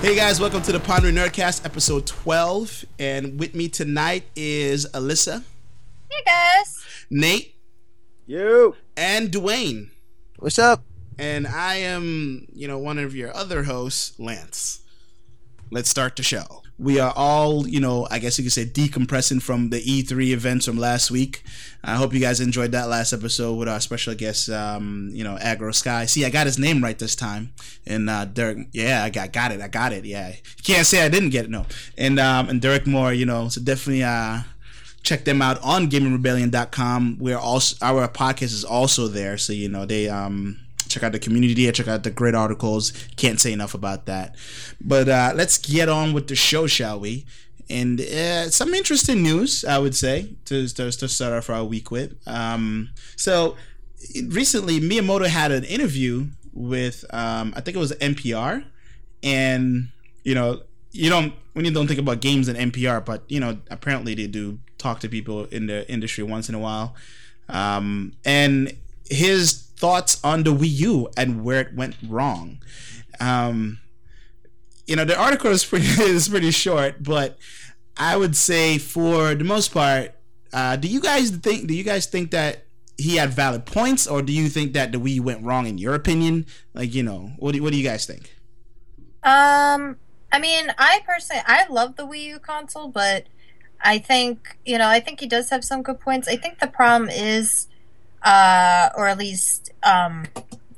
Hey guys, welcome to the Pondering Nerdcast, episode 12. And with me tonight is Alyssa, Hey guys. Nate, You. and Dwayne. What's up? And I am, you know, one of your other hosts, Lance. Let's start the show. We are all, you know, I guess you could say decompressing from the E3 events from last week. I hope you guys enjoyed that last episode with our special guest, um, you know, Agro Sky. See, I got his name right this time. And uh, Derek, yeah, I got, got it. I got it. Yeah. You can't say I didn't get it, no. And um, and Derek Moore, you know, so definitely uh, check them out on gamingrebellion.com. We're also, our podcast is also there. So, you know, they, um, check out the community check out the great articles. Can't say enough about that. But uh, let's get on with the show, shall we? And uh, some interesting news, I would say, to, to, to start off our week with. Um, so recently, Miyamoto had an interview with, um, I think it was NPR, and you know, you don't when you don't think about games and NPR, but you know, apparently they do talk to people in the industry once in a while. Um, and his thoughts on the Wii U and where it went wrong. Um, you know, the article is pretty is pretty short, but I would say for the most part, uh, do you guys think do you guys think that he had valid points, or do you think that the Wii went wrong in your opinion? Like, you know, what do, what do you guys think? Um, I mean, I personally, I love the Wii U console, but I think, you know, I think he does have some good points. I think the problem is, uh, or at least, um,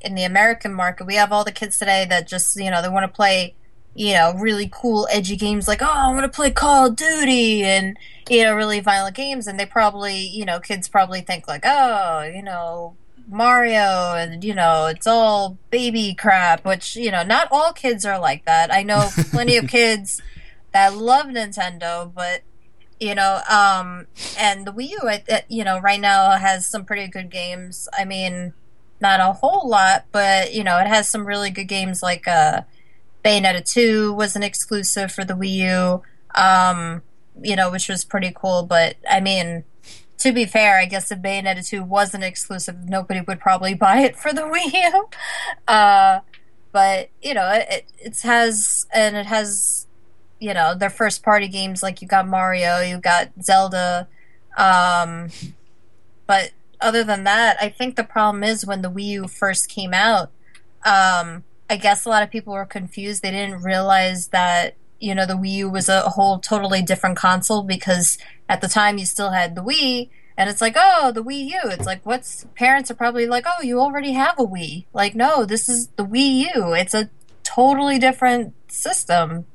in the American market, we have all the kids today that just, you know, they want to play, you know, really cool, edgy games like, oh, I want to play Call of Duty and, you know, really violent games. And they probably, you know, kids probably think like, oh, you know, Mario and you know it's all baby crap which you know not all kids are like that I know plenty of kids that love Nintendo but you know um and the Wii U uh, you know right now has some pretty good games I mean not a whole lot but you know it has some really good games like uh Bayonetta 2 was an exclusive for the Wii U um you know which was pretty cool but I mean to be fair, I guess if Bayonetta 2 wasn't exclusive, nobody would probably buy it for the Wii U. Uh, but, you know, it, it has, and it has, you know, their first party games like you got Mario, you got Zelda. Um, but other than that, I think the problem is when the Wii U first came out, um, I guess a lot of people were confused. They didn't realize that you know the Wii U was a whole totally different console because at the time you still had the Wii and it's like oh the Wii U it's like what's parents are probably like oh you already have a Wii like no this is the Wii U it's a totally different system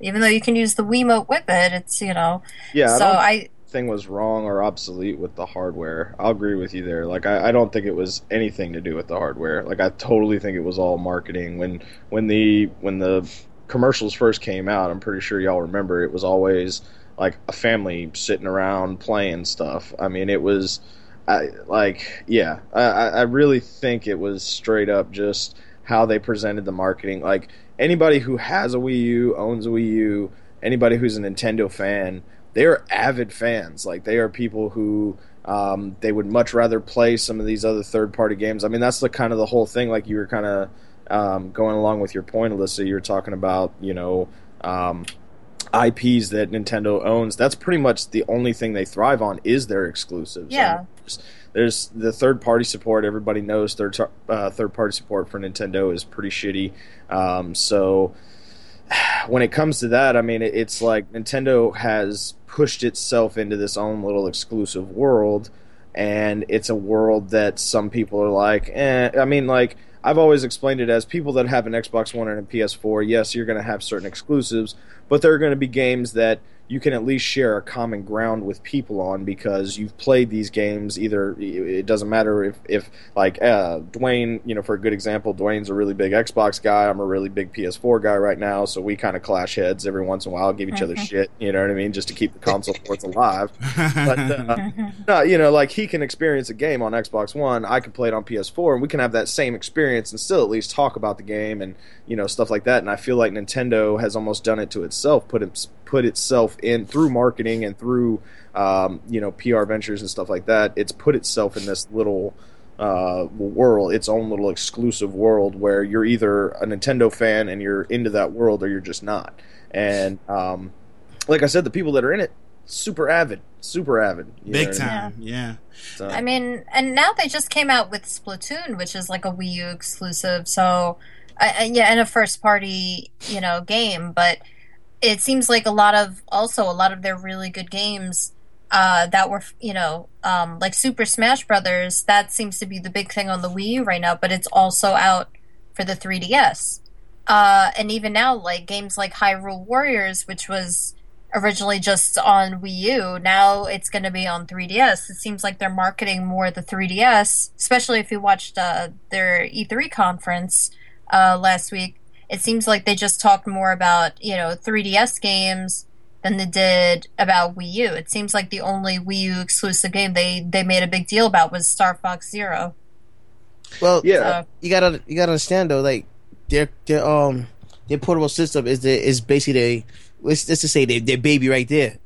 even though you can use the Wiimote with it it's you know Yeah. I so don't I thing was wrong or obsolete with the hardware. I'll agree with you there. Like I, I don't think it was anything to do with the hardware. Like I totally think it was all marketing. When when the when the commercials first came out, I'm pretty sure y'all remember it was always like a family sitting around playing stuff. I mean, it was I like yeah. I, I I really think it was straight up just how they presented the marketing. Like anybody who has a Wii U, owns a Wii U, anybody who's a Nintendo fan, they are avid fans. Like they are people who um, they would much rather play some of these other third party games. I mean, that's the kind of the whole thing. Like you were kind of um, going along with your point, Alyssa. You were talking about you know um, IPs that Nintendo owns. That's pretty much the only thing they thrive on is their exclusives. Yeah. Mean, there's, the third party support. Everybody knows third uh, third party support for Nintendo is pretty shitty. Um, so when it comes to that, I mean, it, it's like Nintendo has pushed itself into this own little exclusive world, and it's a world that some people are like, eh. I mean, like I've always explained it as people that have an Xbox One and a PS4. Yes, you're going to have certain exclusives, but there are going to be games that you can at least share a common ground with people on because you've played these games. Either it doesn't matter if, if like uh, Dwayne, you know, for a good example, Dwayne's a really big Xbox guy. I'm a really big PS4 guy right now, so we kind of clash heads every once in a while, give each other shit. You know what I mean, just to keep the console ports alive. But uh, no, you know, like he can experience a game on Xbox One, I can play it on PS4, and we can have that same experience and still at least talk about the game and you know stuff like that. And I feel like Nintendo has almost done it to itself, put it put itself in through marketing and through um, you know PR ventures and stuff like that. It's put itself in this little uh, world, its own little exclusive world where you're either a Nintendo fan and you're into that world or you're just not. And um, like I said, the people that are in it, super avid, super avid, big time, I mean? yeah. So. I mean, and now they just came out with Splatoon, which is like a Wii U exclusive. So, I, yeah, and a first party, you know, game. But it seems like a lot of also a lot of their really good games uh, that were, you know, um, like Super Smash Brothers. That seems to be the big thing on the Wii U right now, but it's also out for the 3DS. Uh, and even now, like games like Hyrule Warriors, which was originally just on Wii U, now it's going to be on 3DS. It seems like they're marketing more the 3DS, especially if you watched uh, their E3 conference uh, last week. It seems like they just talked more about you know 3DS games than they did about Wii U. It seems like the only Wii U exclusive game they they made a big deal about was Star Fox Zero. Well, yeah, so, you gotta you gotta understand though, like their their um their portable system is the is basically a let's let's just say their, their baby right there.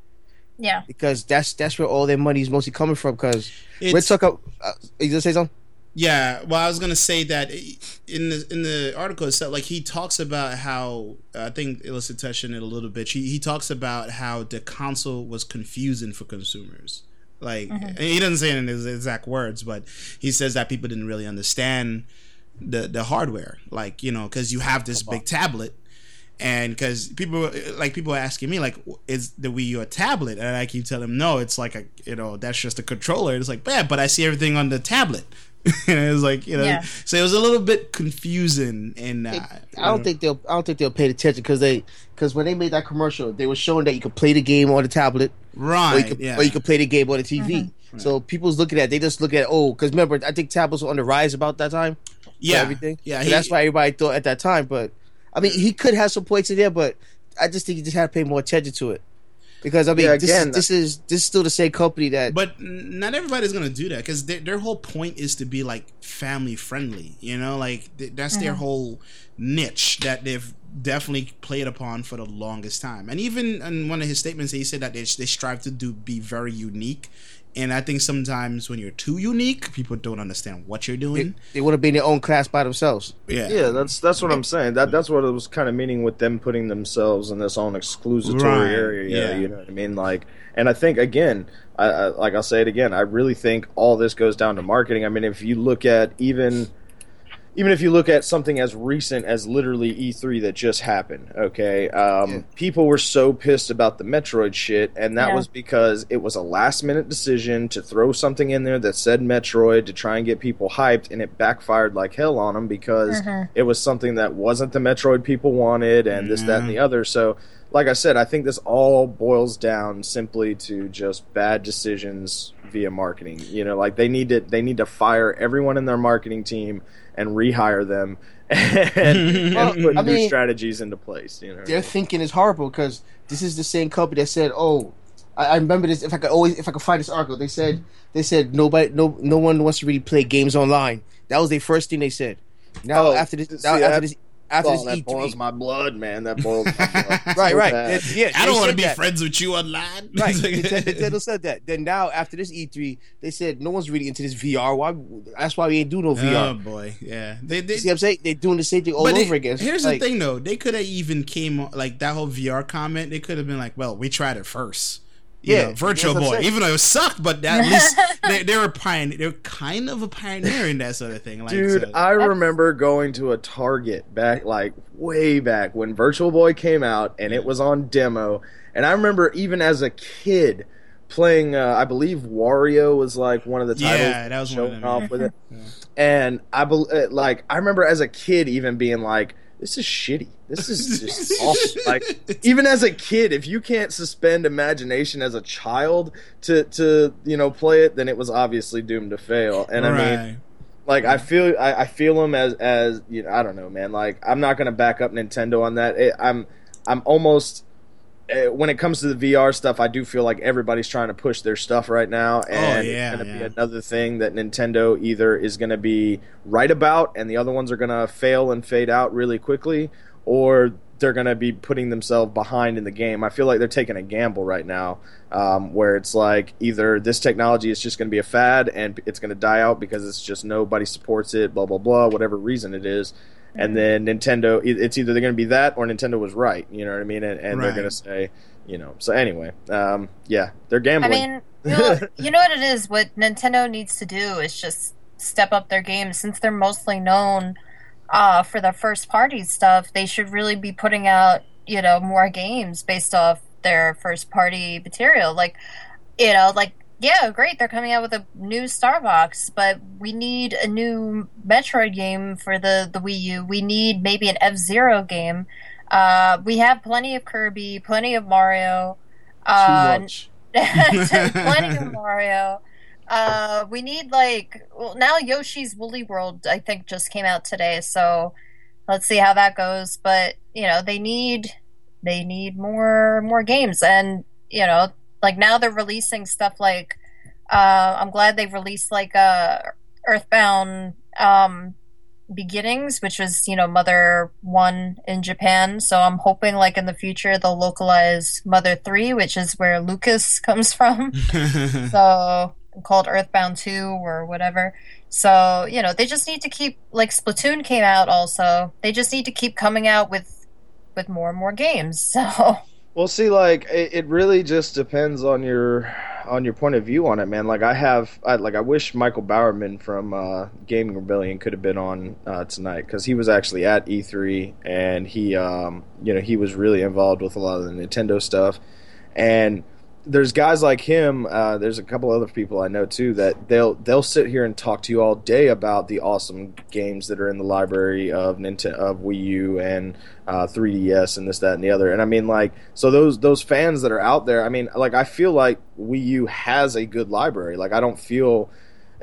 Yeah, because that's that's where all their money is mostly coming from. Because we're talking. Uh, you gonna say something? Yeah, well, I was gonna say that in the in the article itself, like he talks about how I think Alyssa touched on it a little bit. He he talks about how the console was confusing for consumers. Like mm-hmm. he doesn't say it in his exact words, but he says that people didn't really understand the the hardware. Like you know, because you have this big tablet, and because people like people are asking me like, is the Wii U a tablet? And I keep telling them no, it's like a you know that's just a controller. It's like yeah, but I see everything on the tablet. and it was like you know, yeah. so it was a little bit confusing. And uh, I don't know. think they'll I don't think they'll pay attention because they because when they made that commercial, they were showing that you could play the game on the tablet, right? Or you could, yeah. or you could play the game on the TV. Mm-hmm. So people's looking at they just look at oh because remember I think tablets were on the rise about that time. Yeah, everything. Yeah, he, that's why everybody thought at that time. But I mean, he could have some points in there, but I just think you just had to pay more attention to it. Because I mean, yeah, this, again, is, this is this is still the same company that. But not everybody's gonna do that because their, their whole point is to be like family friendly. You know, like that's mm-hmm. their whole niche that they've definitely played upon for the longest time. And even in one of his statements, he said that they, they strive to do be very unique and I think sometimes when you're too unique, people don't understand what you're doing. They, they would have been their own class by themselves. Yeah, yeah, that's that's what I'm saying. That that's what it was kind of meaning with them putting themselves in this own exclusatory right. area. Yeah, you know what I mean. Like, and I think again, I, I, like I'll say it again. I really think all this goes down to marketing. I mean, if you look at even even if you look at something as recent as literally E3 that just happened, okay, um, yeah. people were so pissed about the Metroid shit, and that yeah. was because it was a last minute decision to throw something in there that said Metroid to try and get people hyped, and it backfired like hell on them because mm-hmm. it was something that wasn't the Metroid people wanted, and this, that, and the other. So, like I said, I think this all boils down simply to just bad decisions via marketing. You know, like they need to they need to fire everyone in their marketing team and rehire them and, well, and put I new mean, strategies into place. You know, their thinking is horrible because this is the same company that said, "Oh, I, I, remember this. If I could always, if I could find this article, they said they said nobody, no, no one wants to really play games online. That was the first thing they said. Now oh, after this, now, after this after oh, that E3. boils my blood, man. That boils my blood. right, right. It, yeah, I don't want to be that. friends with you online. right. Nintendo said that. Then now after this E3, they said no one's really into this VR. Why? That's why we ain't do no VR. Oh boy, yeah. They, they see what I'm saying? They're doing the same thing all over again. Here's like, the thing, though. They could have even came like that whole VR comment. They could have been like, "Well, we tried it first yeah, know, Virtual Boy. Even though it sucked, but at least they, they were pioneer. They're kind of a pioneer in that sort of thing. Like, Dude, so. I remember going to a Target back, like way back when Virtual Boy came out, and it was on demo. And I remember even as a kid playing. Uh, I believe Wario was like one of the titles. Yeah, that was showing off with it. yeah. And I be, uh, like I remember as a kid even being like this is shitty. This is just awful. Like even as a kid, if you can't suspend imagination as a child to to you know play it, then it was obviously doomed to fail. And right. I mean, like I feel I, I feel them as as you know I don't know, man. Like I'm not gonna back up Nintendo on that. It, I'm I'm almost when it comes to the VR stuff, I do feel like everybody's trying to push their stuff right now, oh, and oh, yeah, it's going to yeah. be another thing that Nintendo either is going to be right about, and the other ones are going to fail and fade out really quickly, or they're going to be putting themselves behind in the game. I feel like they're taking a gamble right now, um, where it's like either this technology is just going to be a fad and it's going to die out because it's just nobody supports it, blah blah blah, whatever reason it is, and then Nintendo, it's either they're going to be that or Nintendo was right. You know what I mean? And, and they're going to say, you know. So anyway, um, yeah, they're I gambling. mean, you know, you know what it is. What Nintendo needs to do is just step up their game. Since they're mostly known uh, for their first party stuff, they should really be putting out you know more games based off their first party material. Like you know, like yeah, great, they're coming out with a new Star Fox, but we need a new Metroid game for the the Wii U. We need maybe an F Zero game. Uh, we have plenty of Kirby, plenty of Mario. Uh, Too much. plenty of Mario. Uh, we need like well now Yoshi's Woolly World I think just came out today, so let's see how that goes. But you know they need they need more more games, and you know like now they're releasing stuff like uh, I'm glad they released like uh, Earthbound um, Beginnings, which was you know Mother One in Japan. So I'm hoping like in the future they'll localize Mother Three, which is where Lucas comes from. so called Earthbound 2 or whatever. So, you know, they just need to keep like Splatoon came out also. They just need to keep coming out with with more and more games. So, Well, see, like it, it really just depends on your on your point of view on it, man. Like I have, I, like I wish Michael Bowerman from uh, Gaming Rebellion could have been on uh, tonight because he was actually at E3 and he, um, you know, he was really involved with a lot of the Nintendo stuff. And there's guys like him. Uh, there's a couple other people I know too that they'll they'll sit here and talk to you all day about the awesome games that are in the library of Nintendo of Wii U and uh, 3DS and this that and the other. And I mean like so those those fans that are out there. I mean like I feel like Wii U has a good library. Like I don't feel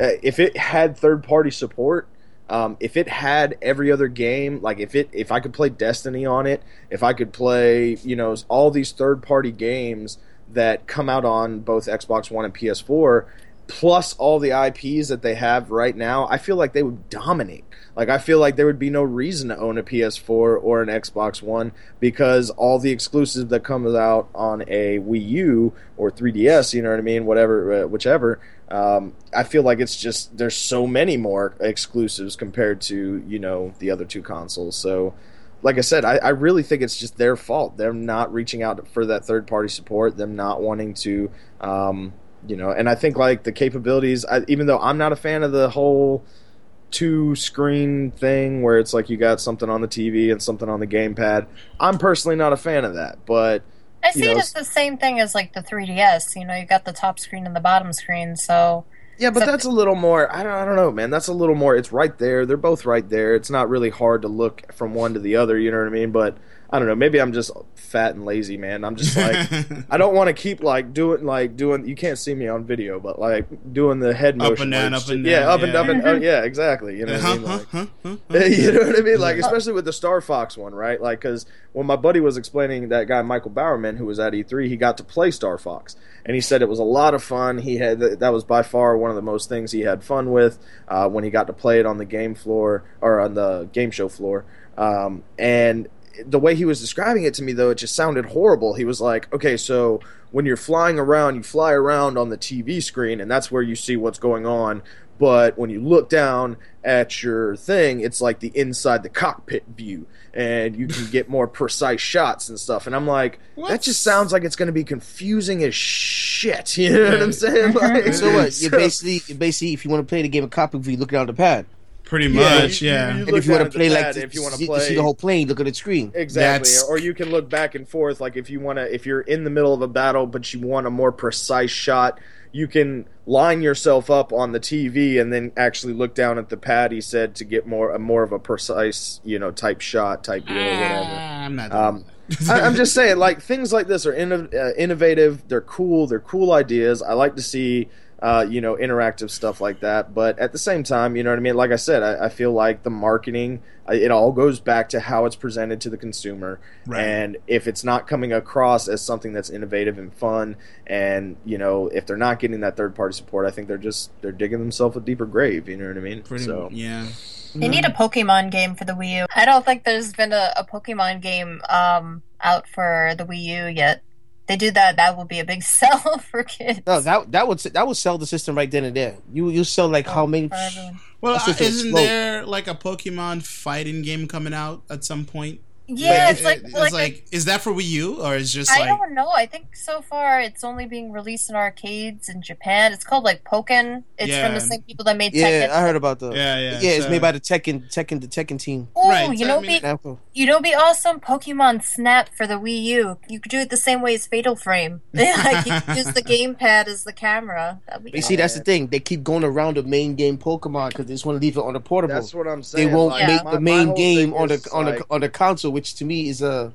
uh, if it had third party support. Um, if it had every other game, like if it if I could play Destiny on it, if I could play you know all these third party games that come out on both Xbox One and PS4, plus all the IPs that they have right now, I feel like they would dominate. Like I feel like there would be no reason to own a PS4 or an Xbox One because all the exclusives that comes out on a Wii U or 3DS, you know what I mean, whatever, uh, whichever. Um, I feel like it's just there's so many more exclusives compared to you know the other two consoles. So like I said, I, I really think it's just their fault. They're not reaching out for that third party support. Them not wanting to, um, you know. And I think like the capabilities. I, even though I'm not a fan of the whole two screen thing where it's like you got something on the TV and something on the gamepad. I'm personally not a fan of that. But I see it as the same thing as like the 3DS. You know, you got the top screen and the bottom screen. So, yeah, but that's a little more. I don't. I don't know, man. That's a little more. It's right there. They're both right there. It's not really hard to look from one to the other. You know what I mean? But I don't know. Maybe I'm just fat and lazy, man. I'm just like. I don't want to keep like doing like doing. You can't see me on video, but like doing the head motion, Up motion. and down, where up and just- yeah, down, up and yeah. up and oh, yeah, exactly. You know what I mean? Like, huh, huh, huh. you know what I mean? Like, especially with the Star Fox one, right? Like, because when my buddy was explaining that guy Michael Bowerman, who was at E3, he got to play Star Fox, and he said it was a lot of fun. He had that was by far one of the most things he had fun with uh, when he got to play it on the game floor or on the game show floor. Um, and the way he was describing it to me, though, it just sounded horrible. He was like, "Okay, so." When you're flying around, you fly around on the TV screen, and that's where you see what's going on but when you look down at your thing, it's like the inside the cockpit view, and you can get more precise shots and stuff. And I'm like, that just sounds like it's going to be confusing as shit. You know what I'm saying? Like, So what? so- You basically, you basically, if you want to play the game of copy, you look down the pad. Pretty Yeah, much, you- yeah. you- And if you want to play like, to, if you wanna see, play- see the whole plane, look at the screen. Exactly. That's- Or you can look back and forth. Like if you want to, if you're in the middle of a battle, but you want a more precise shot, you can line yourself up on the TV and then actually look down at the pad. He said to get more, a more of a precise, you know, type shot, type deal, or whatever. I'm not. Um, I, I'm just saying, like things like this are inno- uh, innovative. They're cool. They're cool ideas. I like to see, uh, you know, interactive stuff like that. But at the same time, you know what I mean. Like I said, I, I feel like the marketing, uh, it all goes back to how it's presented to the consumer. Right. And if it's not coming across as something that's innovative and fun, and you know, if they're not getting that third party support, I think they're just they're digging themselves a deeper grave. You know what I mean? Pretty, so yeah. They need a Pokemon game for the Wii U. I don't think there's been a, a Pokemon game um, out for the Wii U yet. They do that, that will be a big sell for kids. No, that that would that would sell the system right then and there. You you sell like how many? Well, uh, isn't slope. there like a Pokemon fighting game coming out at some point? Yeah, But it's like, it's like, like, is that for Wii U or is just I like don't know. I think so far it's only being released in arcades in Japan. It's called like Pokken. It's Yeah. from the same people that made Yeah, Tekken. I heard about the. yeah, yeah, Yeah, it's made by the Tekken Tekken the Tekken team. Oh, Right, you so know, I mean- be Namco. you know, be awesome. Pokemon Snap for the Wii U. You could do it the same way as Fatal Frame. like you could use the gamepad as the camera. That'd be you see, that's the thing. They keep going around the main game Pokemon because they just want to leave it on the portable. That's what I'm saying. they won't like, make my- the main game on the is, on like, the on the console, which to me is a.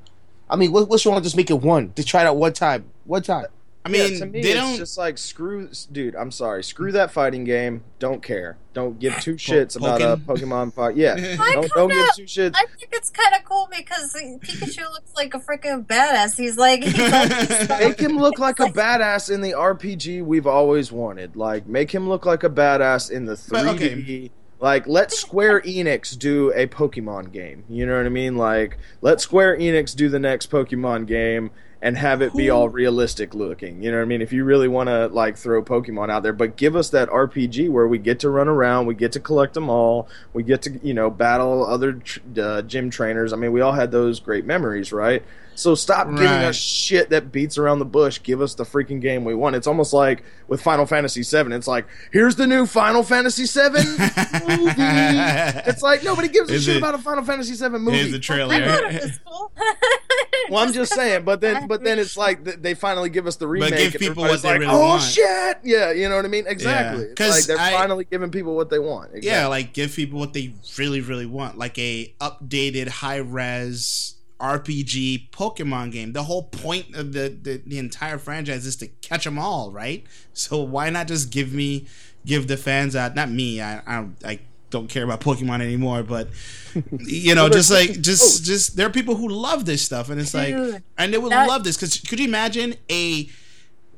I mean, what, what's wrong with just make it one to try it out one time? One time. I mean, yeah, to me, they it's don't. just like screw, dude. I'm sorry, screw that fighting game. Don't care. Don't give two shits about a Pokemon fight. Yeah, I don't don't give two shits. I think it's kind of cool because Pikachu looks like a freaking badass. He's like, he's like Make him look like a badass in the RPG we've always wanted. Like, make him look like a badass in the 3D. Okay. Like, let Square Enix do a Pokemon game. You know what I mean? Like, let Square Enix do the next Pokemon game and have it be all realistic looking. You know what I mean? If you really want to like throw Pokemon out there, but give us that RPG where we get to run around, we get to collect them all, we get to you know battle other uh, gym trainers. I mean, we all had those great memories, right? So stop giving us shit that beats around the bush. Give us the freaking game we want. It's almost like with Final Fantasy VII. It's like here's the new Final Fantasy VII movie. It's like nobody gives a Is shit it- about a Final Fantasy VII movie. Here's the trailer. I thought it was cool. Well, I'm just saying, but then, but then it's like they finally give us the remake. give people everybody's what they like, really oh, want." shit! Yeah, you know what I mean? Exactly. Yeah. Like they're I- finally giving people what they want. Exactly. Yeah, like give people what they really, really want, like a updated, high res RPG Pokemon game. The whole point of the, the the entire franchise is to catch them all, right? So why not just give me, give the fans out? Not me. I I don't, I don't care about Pokemon anymore, but you know, just like just just there are people who love this stuff, and it's like, Dude, and they would that- love this because could you imagine a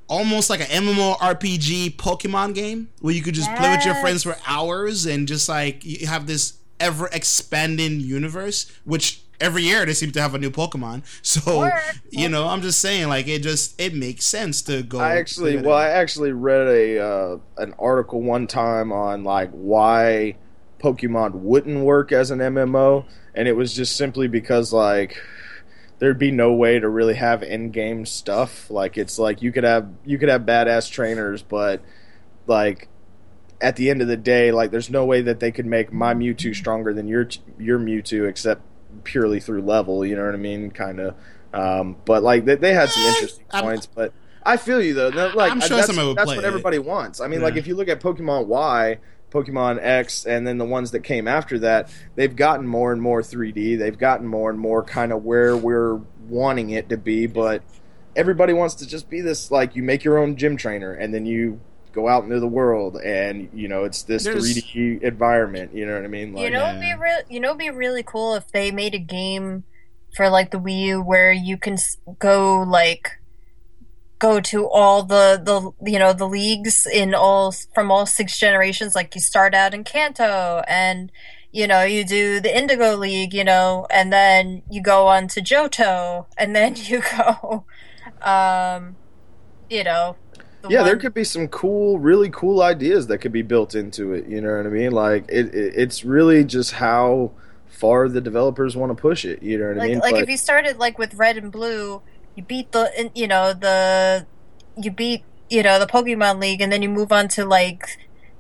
almost like an MMORPG Pokemon game where you could just play with your friends for hours and just like you have this ever expanding universe, which every year they seem to have a new Pokemon. So Or- you know, I'm just saying like it just it makes sense to go. I actually, well, I actually read a uh, an article one time on like why Pokemon wouldn't work as an MMO, and it was just simply because like there'd be no way to really have in game stuff. Like it's like you could have you could have badass trainers, but like at the end of the day, like there's no way that they could make my Mewtwo stronger than your your Mewtwo, except purely through level. You know what I mean? Kind of. Um, but like they, they had some Eh, interesting I'm- points, but I feel you though. No, Like I'm sure that's, that's what it. everybody wants. I mean, like if you look at Pokemon Y, Pokemon X, and then the ones that came after that, they've gotten more and more 3D. They've gotten more and more kind of where we're wanting it to be, but everybody wants to just be this like you make your own gym trainer and then you go out into the world and you know it's this There's- 3D environment. You know what I mean? Like, you know, it'd be real. You know, be really cool if they made a game for like the Wii U where you can go like go to all the the you know the leagues in all from all six generations. Like you start out in Kanto and. You know, you do the Indigo League, you know, and then you go on to Johto, and then you go, um, you know, the yeah, there could be some cool, really cool ideas that could be built into it. You know what I mean? Like it, it it's really just how far the developers want to push it. You know what I mean? like But- if you started like with red and blue you beat the you know the you beat you know the pokemon league and then you move on to like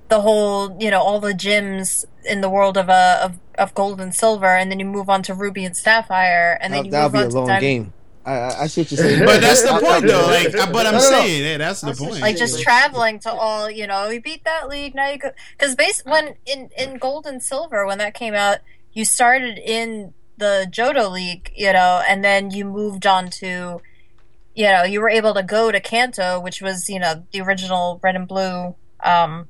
the whole you know all the gyms in the world of uh of, of gold and silver and then you move on to ruby and sapphire and then That, you that'll move be on a to long diamond game. I, I, I see what you're saying. But that's the I- I- point, though. Like, but I'm No, no, no. saying, hey, that's the That's point. like just traveling to all you know you beat that league now you go because base when in in gold and silver when that came out you started in the Johto League, you know, and then you moved on to, you know, you were able to go to Kanto, which was, you know, the original red and blue um,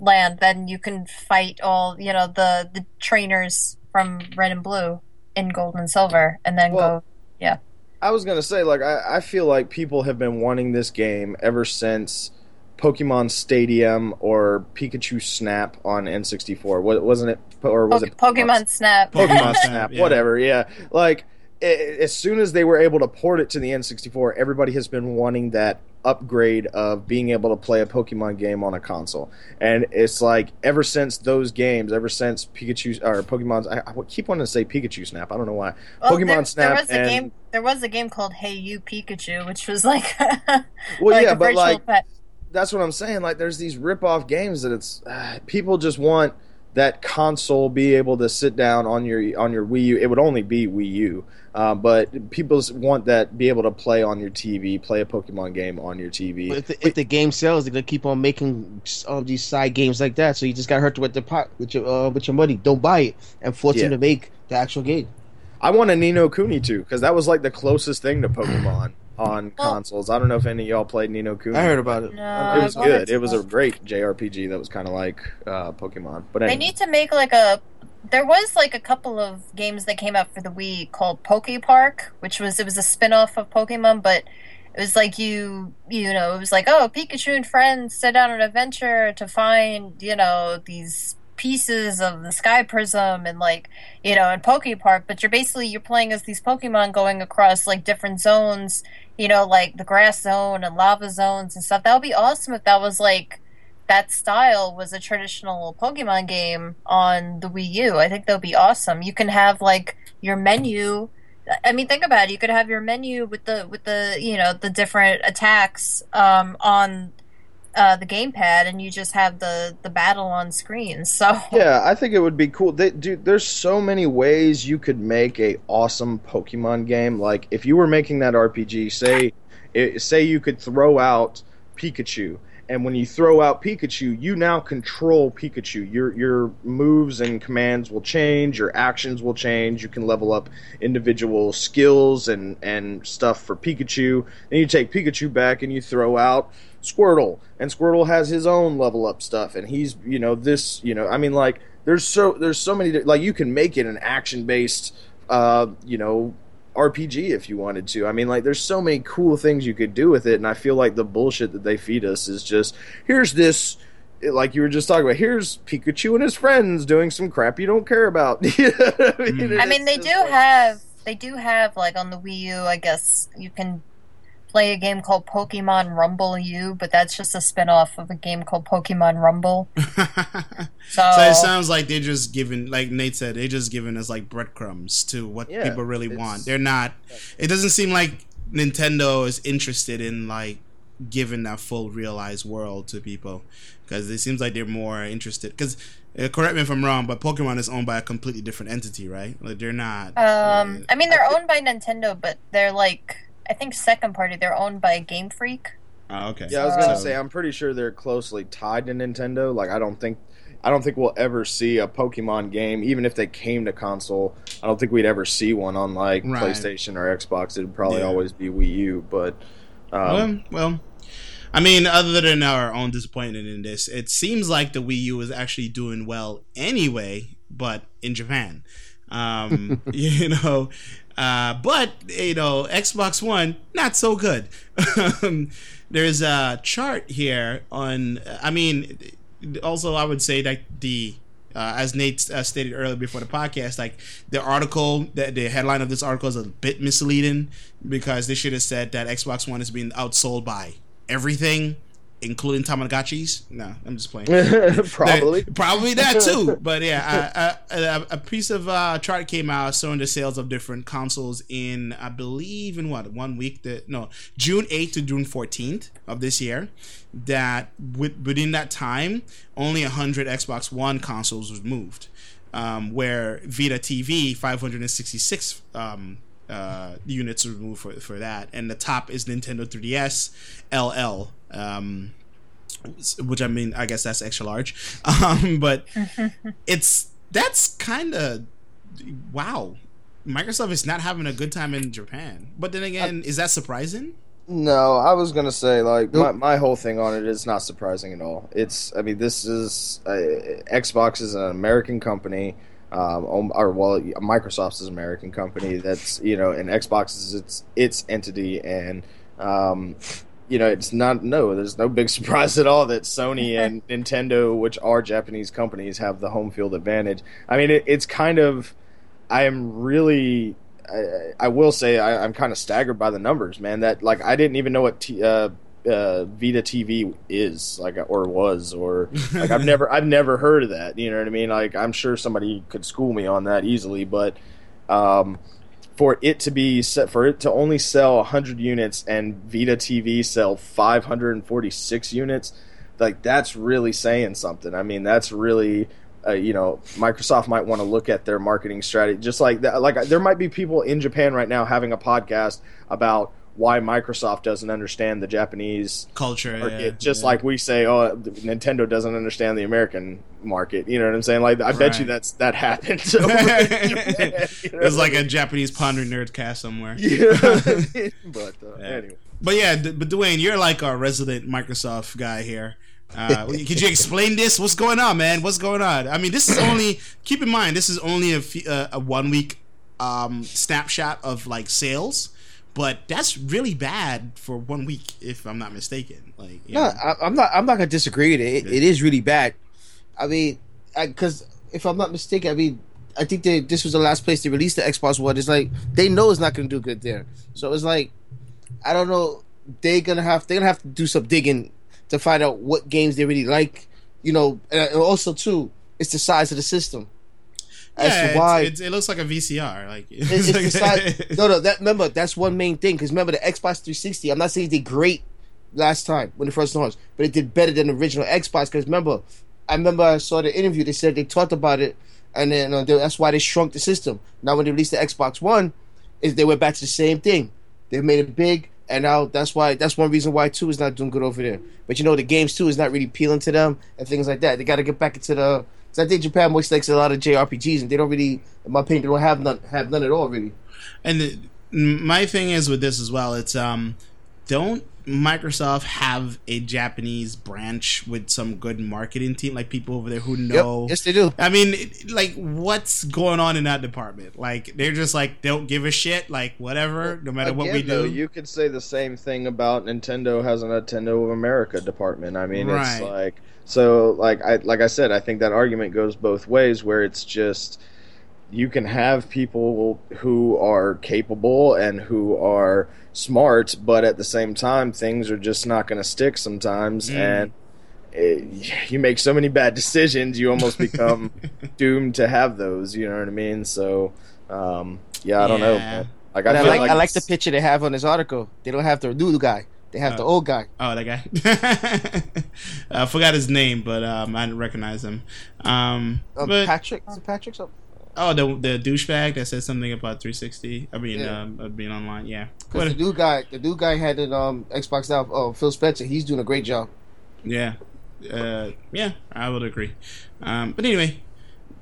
land. Then you can fight all, you know, the the trainers from red and blue in gold and silver, and then Well, go. I was gonna say, like, I, I feel like people have been wanting this game ever since Pokemon Stadium or Pikachu Snap on N64. Wa- Wasn't it? Or was Po- it Pokemon Snap. Pokemon Pokemon Snap, Snap, yeah. whatever. Yeah, like a- as soon as they were able to port it to the N64, everybody has been wanting that upgrade of being able to play a Pokemon game on a console. And it's like ever since those games, ever since Pikachu or Pokemon's, I, I keep wanting to say Pikachu Snap. I don't know why. Well, Pokemon there, Snap There was a and- game. There was a game called Hey You Pikachu, which was like, Well, like yeah, but like pet. that's what I'm saying. Like, there's these rip-off games that it's uh, people just want that console be able to sit down on your on your Wii U. It would only be Wii U, uh, but people want that be able to play on your TV, play a Pokemon game on your TV. But if the, if the game sells, they're gonna keep on making these side games like that. So you just got hurt with the pot with your uh, with your money. Don't buy it and force Yeah. them to make the actual game. I want a Ni no Kuni too because that was like the closest thing to Pokemon on Well- consoles. I don't know if any of y'all played Ni no Kuni. I heard about it. No, It was good. It was a great JRPG that was kind of like uh, Pokemon. But They need to make like a. There was like a couple of games that came out for the Wii called Poke Park, which was it was a spin-off of Pokemon, but it was like you you know it was like oh Pikachu and friends set out on an adventure to find you know these pieces of the Sky Prism and like you know in Poke Park, but you're basically you're playing as these Pokemon going across like different zones, you know like the grass zone and lava zones and stuff. That would be awesome if that was like that style was a traditional Pokemon game on the Wii U. I think that would be awesome. You can have like your menu. I mean, think about it. You could have your menu with the with the you know the different attacks um, on uh, the gamepad, and you just have the the battle on screen. So Yeah, I think it would be cool. They, dude, there's so many ways you could make a awesome Pokemon game. Like if you were making that RPG, say, it, say you could throw out Pikachu, and when you throw out Pikachu, you now control Pikachu. Your your moves and commands will change. Your actions will change. You can level up individual skills and and stuff for Pikachu. Then you take Pikachu back and you throw out Squirtle, and Squirtle has his own level up stuff, and he's you know this you know I mean like there's so there's so many like you can make it an action based uh you know RPG if you wanted to. I mean like there's so many cool things you could do with it, and I feel like the bullshit that they feed us is just here's this. Like you were just talking about, here's Pikachu and his friends doing some crap you don't care about. You know I mean, Mm. I mean, they do like- have they do have like on the Wii U. I guess you can play a game called Pokemon Rumble U, but that's just a spin-off of a game called Pokemon Rumble. So, So it sounds like they're just giving, like Nate said, they're just giving us like breadcrumbs to what Yeah, people really want. They're not. It doesn't seem like Nintendo is interested in like giving that full realized world to people because it seems like they're more interested. Because uh, correct me if I'm wrong, but Pokemon is owned by a completely different entity, right? Like they're not. um, uh, I mean, they're owned by Nintendo, but they're like I think second party. They're owned by Game Freak. oh, okay. Yeah, I was gonna So- say I'm pretty sure they're closely tied to Nintendo. Like I don't think I don't think we'll ever see a Pokemon game, even if they came to console. I don't think we'd ever see one on like Right. PlayStation or Xbox. It'd probably Yeah. always be Wii U. But um, well, well, I mean, other than our own disappointment in this, it seems like the Wii U is actually doing well anyway, but in Japan. Um, you know, uh, but you know, Xbox One not so good. um, there's a chart here on. I mean, also I would say that the uh, as Nate uh, stated earlier before the podcast, like the article, the, the headline of this article is a bit misleading because they should have said that Xbox One is being outsold by everything, including Tamagotchis. No, I'm just playing. probably. That- probably that too. But yeah, a, a, a piece of uh, chart came out showing the sales of different consoles in, I believe, in what one week? The no, June 8th to June 14th of this year. That with, within that time, only hundred Xbox One consoles was moved. Um, where Vita TV 566 um, uh, units were moved for, for that, and the top is Nintendo 3DS LL. Um, which I mean, I guess that's extra large. Um, but it's that's kind of wow. Microsoft is not having a good time in Japan. But then again, is that surprising? No, I was gonna say like my, my whole thing on it is not surprising at all. It's I mean this is uh, Xbox is an American company, um, or well Microsoft is an American company that's you know and Xbox is its its entity and um, you know, it's not no. There's no big surprise at all that Sony and Nintendo, which are Japanese companies, have the home field advantage. I mean, it, it's kind of. I am really. I, I will say I, I'm kind of staggered by the numbers, man. That like I didn't even know what t- uh, uh, Vita TV is like or was or like I've never I've never heard of that. You know what I mean? Like I'm sure somebody could school me on that easily, but um, for it to be set for it to only sell 100 units and Vita TV sell 546 units, like that's really saying something. I mean, that's really uh, you know, Microsoft might want to look at their marketing strategy. Just like that, like there might be people in Japan right now having a podcast about why Microsoft doesn't understand the Japanese Culture, market, yeah, just yeah. like we say, oh, Nintendo doesn't understand the American market. You know what I'm saying? Like, I bet you that's that happens. over Japan, you know what like a Japanese ponder nerd cast somewhere. mean? You know what I mean? But uh, Yeah. anyway. But yeah, but Dwayne, you're like our resident Microsoft guy here. Uh, could you explain this? What's going on, man? What's going on? I mean, this is only. Keep in mind, this is only a, uh, a one week um, snapshot of like sales, but that's really bad for one week, if I'm not mistaken. Like, No. I, I'm not. I'm not gonna disagree with it. It, it is really bad. I mean, because if I'm not mistaken, I mean, I think they, this was the last place they released the Xbox One. It's like they know it's not gonna do good there. So it's like, I don't know. They're gonna have they're gonna have to do some digging to find out what games they really like. You know, and and also too, it's the size of the system. As yeah, to why it's, it's, it looks like a VCR. Like, It- it's the size- no, no. That remember that's one main thing because remember the Xbox 360. I'm not saying it did great last time when it first launched, but it did better than the original Xbox. Because remember, I remember I saw the interview. They said they talked about it, and then uh, they, that's why they shrunk the system. Now when they released the Xbox One, is they went back to the same thing. They made it big, and now that's why that's one reason why two is not doing good over there. But you know the games too is not really appealing to them and things like that. They got to get back into the. Cause I think Japan most likes a lot of JRPGs, and they don't really, in my opinion, they don't have none have none at all really. And the, my thing is with this as well. It's um, don't Microsoft have a Japanese branch with some good marketing team, like people over there who know? Yep. Yes, they do. I mean, like, what's going on in that department? Like, they're just like, don't give a shit, like, whatever, no matter what we Again, though, do. you could say the same thing about Nintendo has a Nintendo of America department. I mean, Right. it's like so. Like I like I said, I think that argument goes both ways. Where it's just you can have people who are capable and who are smart, but at the same time, things are just not going to stick sometimes, Mm. and it, you make so many bad decisions, you almost become doomed to have those. You know what I mean? So, um, yeah, I don't know. Yeah. man. Like But I, feel like, I like the picture they have on this article. They don't have the new guy. They have the Oh. old guy. Oh, that guy. I forgot his name, but um, I didn't recognize him. Um, Um, but Patrick. Is it Patrick? Something? Oh, the the douchebag that said something about 360. I mean, Yeah. um, uh, being online. Yeah. Because the dude guy, the dude guy had an um Xbox Now. Oh, Phil Spencer. He's doing a great job. Yeah. Uh, yeah, I would agree. Um, but anyway,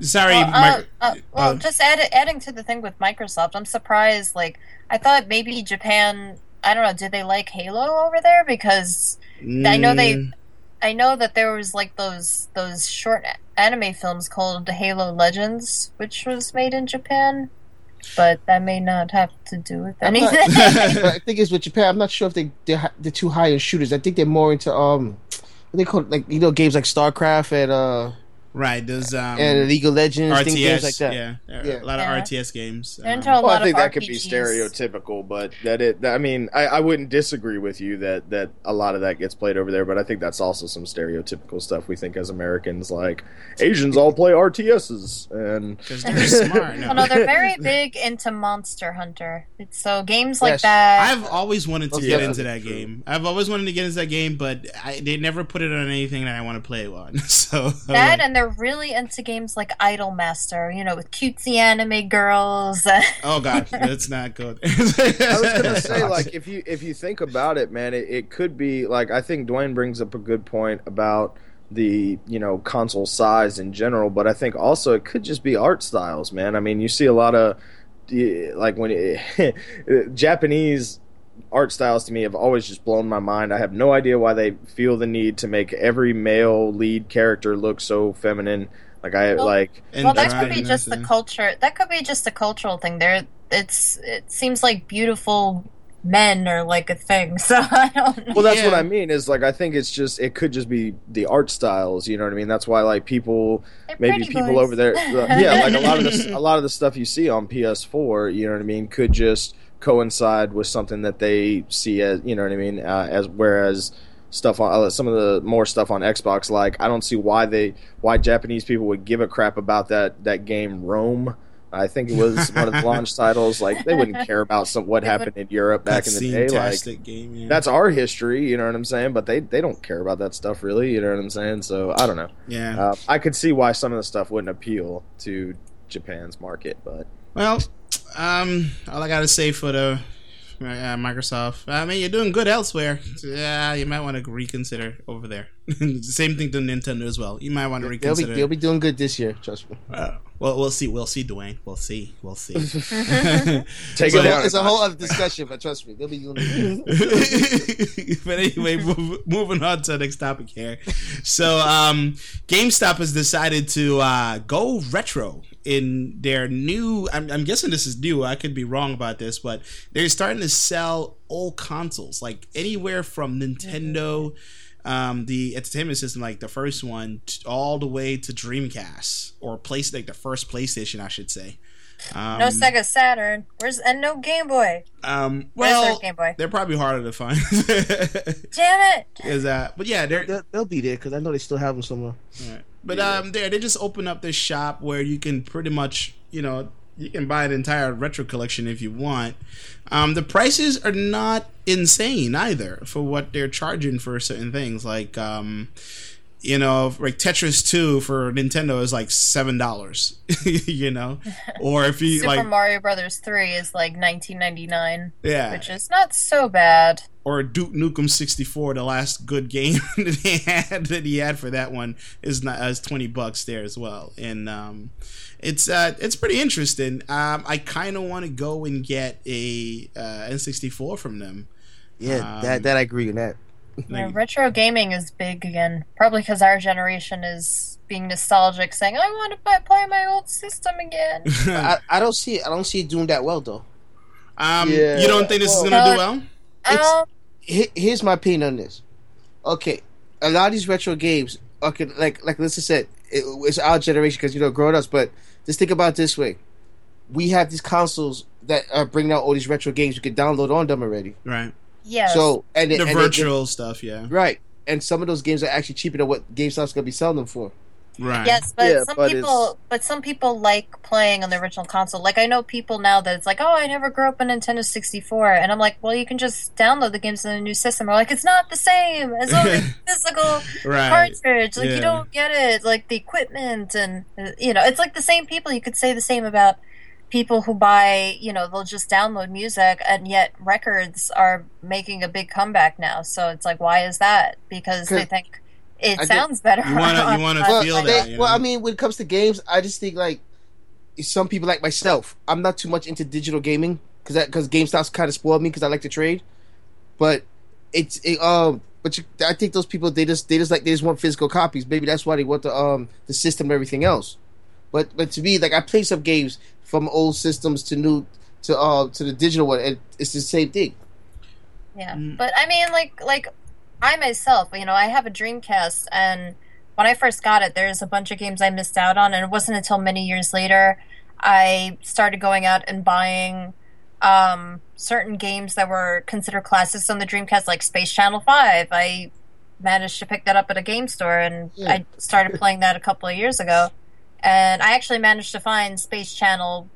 sorry. Well, uh, Mic- uh, well uh, just add, adding to the thing with Microsoft, I'm surprised. Like, I thought maybe Japan. I don't know. Did they like Halo over there? Because I know they- Mm, I know that there was like those those short anime films called Halo Legends, which was made in Japan, but that may not have to do with I'm not- I think it's with Japan. I'm not sure if they they're, they're too high in shooters. I think they're more into um what they call it, like you know games like StarCraft and uh right. There's um, and League of Legends, things, games like that. Yeah, Yeah. a lot of Yeah. RTS games. Um, into a Well, I think of that could be stereotypical, but that it. That, I mean, I, I wouldn't disagree with you that that a lot of that gets played over there, but I think that's also some stereotypical stuff we think as Americans, like Asians all play RTSs, and 'Cause they're smart. Well, no, they're very big into Monster Hunter. So games like Yes. that. I've always wanted to That's get into that true. game. I've always wanted to get into that game, but I, they never put it on anything that I want to play on. So that like, and they're really into games like Idol Master, you know, with cutesy anime girls. oh god, that's not good. I was gonna say, like, if you if you think about it, man, it, it could be like I think Dwayne brings up a good point about the you know console size in general, but I think also it could just be art styles, man. I mean, you see a lot of like when it, Japanese art styles to me have always just blown my mind. I have no idea why they feel the need to make every male lead character look so feminine. Like I Well, like well, that could be just the culture. That could be just a cultural thing. There, it's it seems like beautiful men are like a thing. So I don't know. Well, that's what I mean. Is like I think it's just it could just be the art styles. You know what I mean? That's why like people They're maybe people boys. over there uh, yeah like a lot of the a lot of the stuff you see on ps4 you know what i mean could just coincide with something that they see as you know what i mean uh, as whereas stuff on uh, some of the more stuff on xbox like i don't see why they why japanese people would give a crap about that that game rome i think it was one of the launch titles like they wouldn't care about some what happened in europe back in the day like game. Yeah. that's our history you know what i'm saying but they they don't care about that stuff really you know what i'm saying so i don't know yeah. uh, I could see why some of the stuff wouldn't appeal to Japan's market, but Well, um, all I gotta say for the uh, Microsoft, I mean, you're doing good elsewhere. Yeah, you might want to reconsider over there. Same thing to Nintendo as well. You might want to They'll be reconsider. they'll be doing good this year. Trust me. Uh, well, we'll see. We'll see, Dwayne. We'll see. We'll see. take It's, it a, down. whole, it's a whole other discussion, but trust me, they'll be doing good. but anyway, move, moving on to the next topic here. So, um, GameStop has decided to uh, go retro in their new. I'm, I'm guessing this is new. I could be wrong about this, but they're starting to sell old consoles, like anywhere from Nintendo. Um, the entertainment system, like the first one, t- all the way to Dreamcast or place like the first PlayStation, I should say. Um, no Sega Saturn. Where's and no Game Boy. Um, Where's well, Game Boy? they're probably harder to find. Damn it! Is that? But yeah, they're. They'll, they'll be there because I know they still have them somewhere. Alright. But um, they they just open up this shop where you can pretty much you know you can buy an entire retro collection if you want. Um, the prices are not insane either for what they're charging for certain things. Like um, you know, like Tetris Two for Nintendo is like seven dollars. you know, or if you Super like Mario Brothers 3 is like 1999, yeah, which is not so bad. or Duke Nukem 64, the last good game that he had that he had for that one is not as 20 bucks there as well. And um, it's uh, it's pretty interesting. Um, I kind of want to go and get a uh, N64 from them. Yeah, Um, that that I agree on that. Yeah, Like, retro gaming is big again. Probably because our generation is being nostalgic, saying, "I want to buy, play my old system again." I, I don't see it. I don't see it doing that well though. um, Yeah. you don't think this is gonna do well? I It's- don't. Here's my opinion on this. Okay, a lot of these retro games. Okay, like like Lisa said, it, it's our generation because you know growing us. But just think about it this way: we have these consoles that are bringing out all these retro games. You can download on them already. Right. Yes. So and The and they- virtual stuff, yeah. right? And some of those games are actually cheaper than what GameStop's gonna be selling them for. Right. Yes, but Yeah, some but people, but some people like playing on the original console. Like I know people now that it's like, oh, I never grew up on Nintendo 64, and I'm like, well, you can just download the games in a new system. Or like, it's not the same as only physical Right. cartridge. Like Yeah. you don't get it. Like the equipment and uh, you know, it's like the same people. You could say the same about people who buy. You know, they'll just download music, and yet records are making a big comeback now. So it's like, why is that? Because they think it I get- sounds better. You wanna- you wanna Well, feel on- that, they- you well. I mean, when it comes to games, I just think like some people like myself. I'm not too much into digital gaming because that because GameStop's kind of spoiled me because I like to trade. But it's it, um, but you, I think those people they just they just like they just want physical copies. Maybe that's why they want the um the system and everything else. But but to me, like I play some games from old systems to new to uh to the digital one, and it's the same thing. Yeah, Mm. but I mean, like, like I myself, you know, I have a Dreamcast, and when I first got it, there's a bunch of games I missed out on, and it wasn't until many years later I started going out and buying um, certain games that were considered classics on the Dreamcast, like Space Channel Five. I managed to pick that up at a game store, and Yeah. I started playing that a couple of years ago. And I actually managed to find Space Channel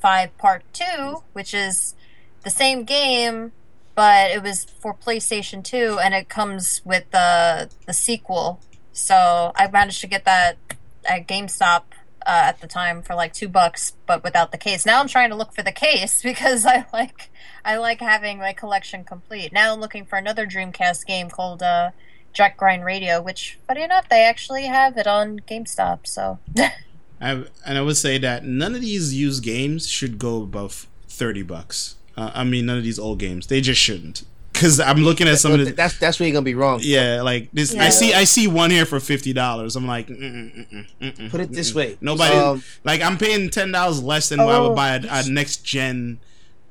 Five Part Two, which is the same game but it was for PlayStation 2 and it comes with the the sequel. So I managed to get that at GameStop uh, at the time for like 2 bucks but without the case. Now I'm trying to look for the case because I like I like having my collection complete. Now I'm looking for another Dreamcast game called uh Jet Grind Radio, which funny enough they actually have it on GameStop. So I, and I would say that none of these used games should go above thirty bucks. Uh, I mean, none of these old games they just shouldn't. Because I'm looking at some of the that's that's where you're gonna be wrong. yeah, like this. I see I see one here for fifty dollars. I'm like, mm-mm, mm-mm, mm-mm, Put it this way, Nobody um, like I'm paying ten dollars less than what I would Oh. buy a, a next gen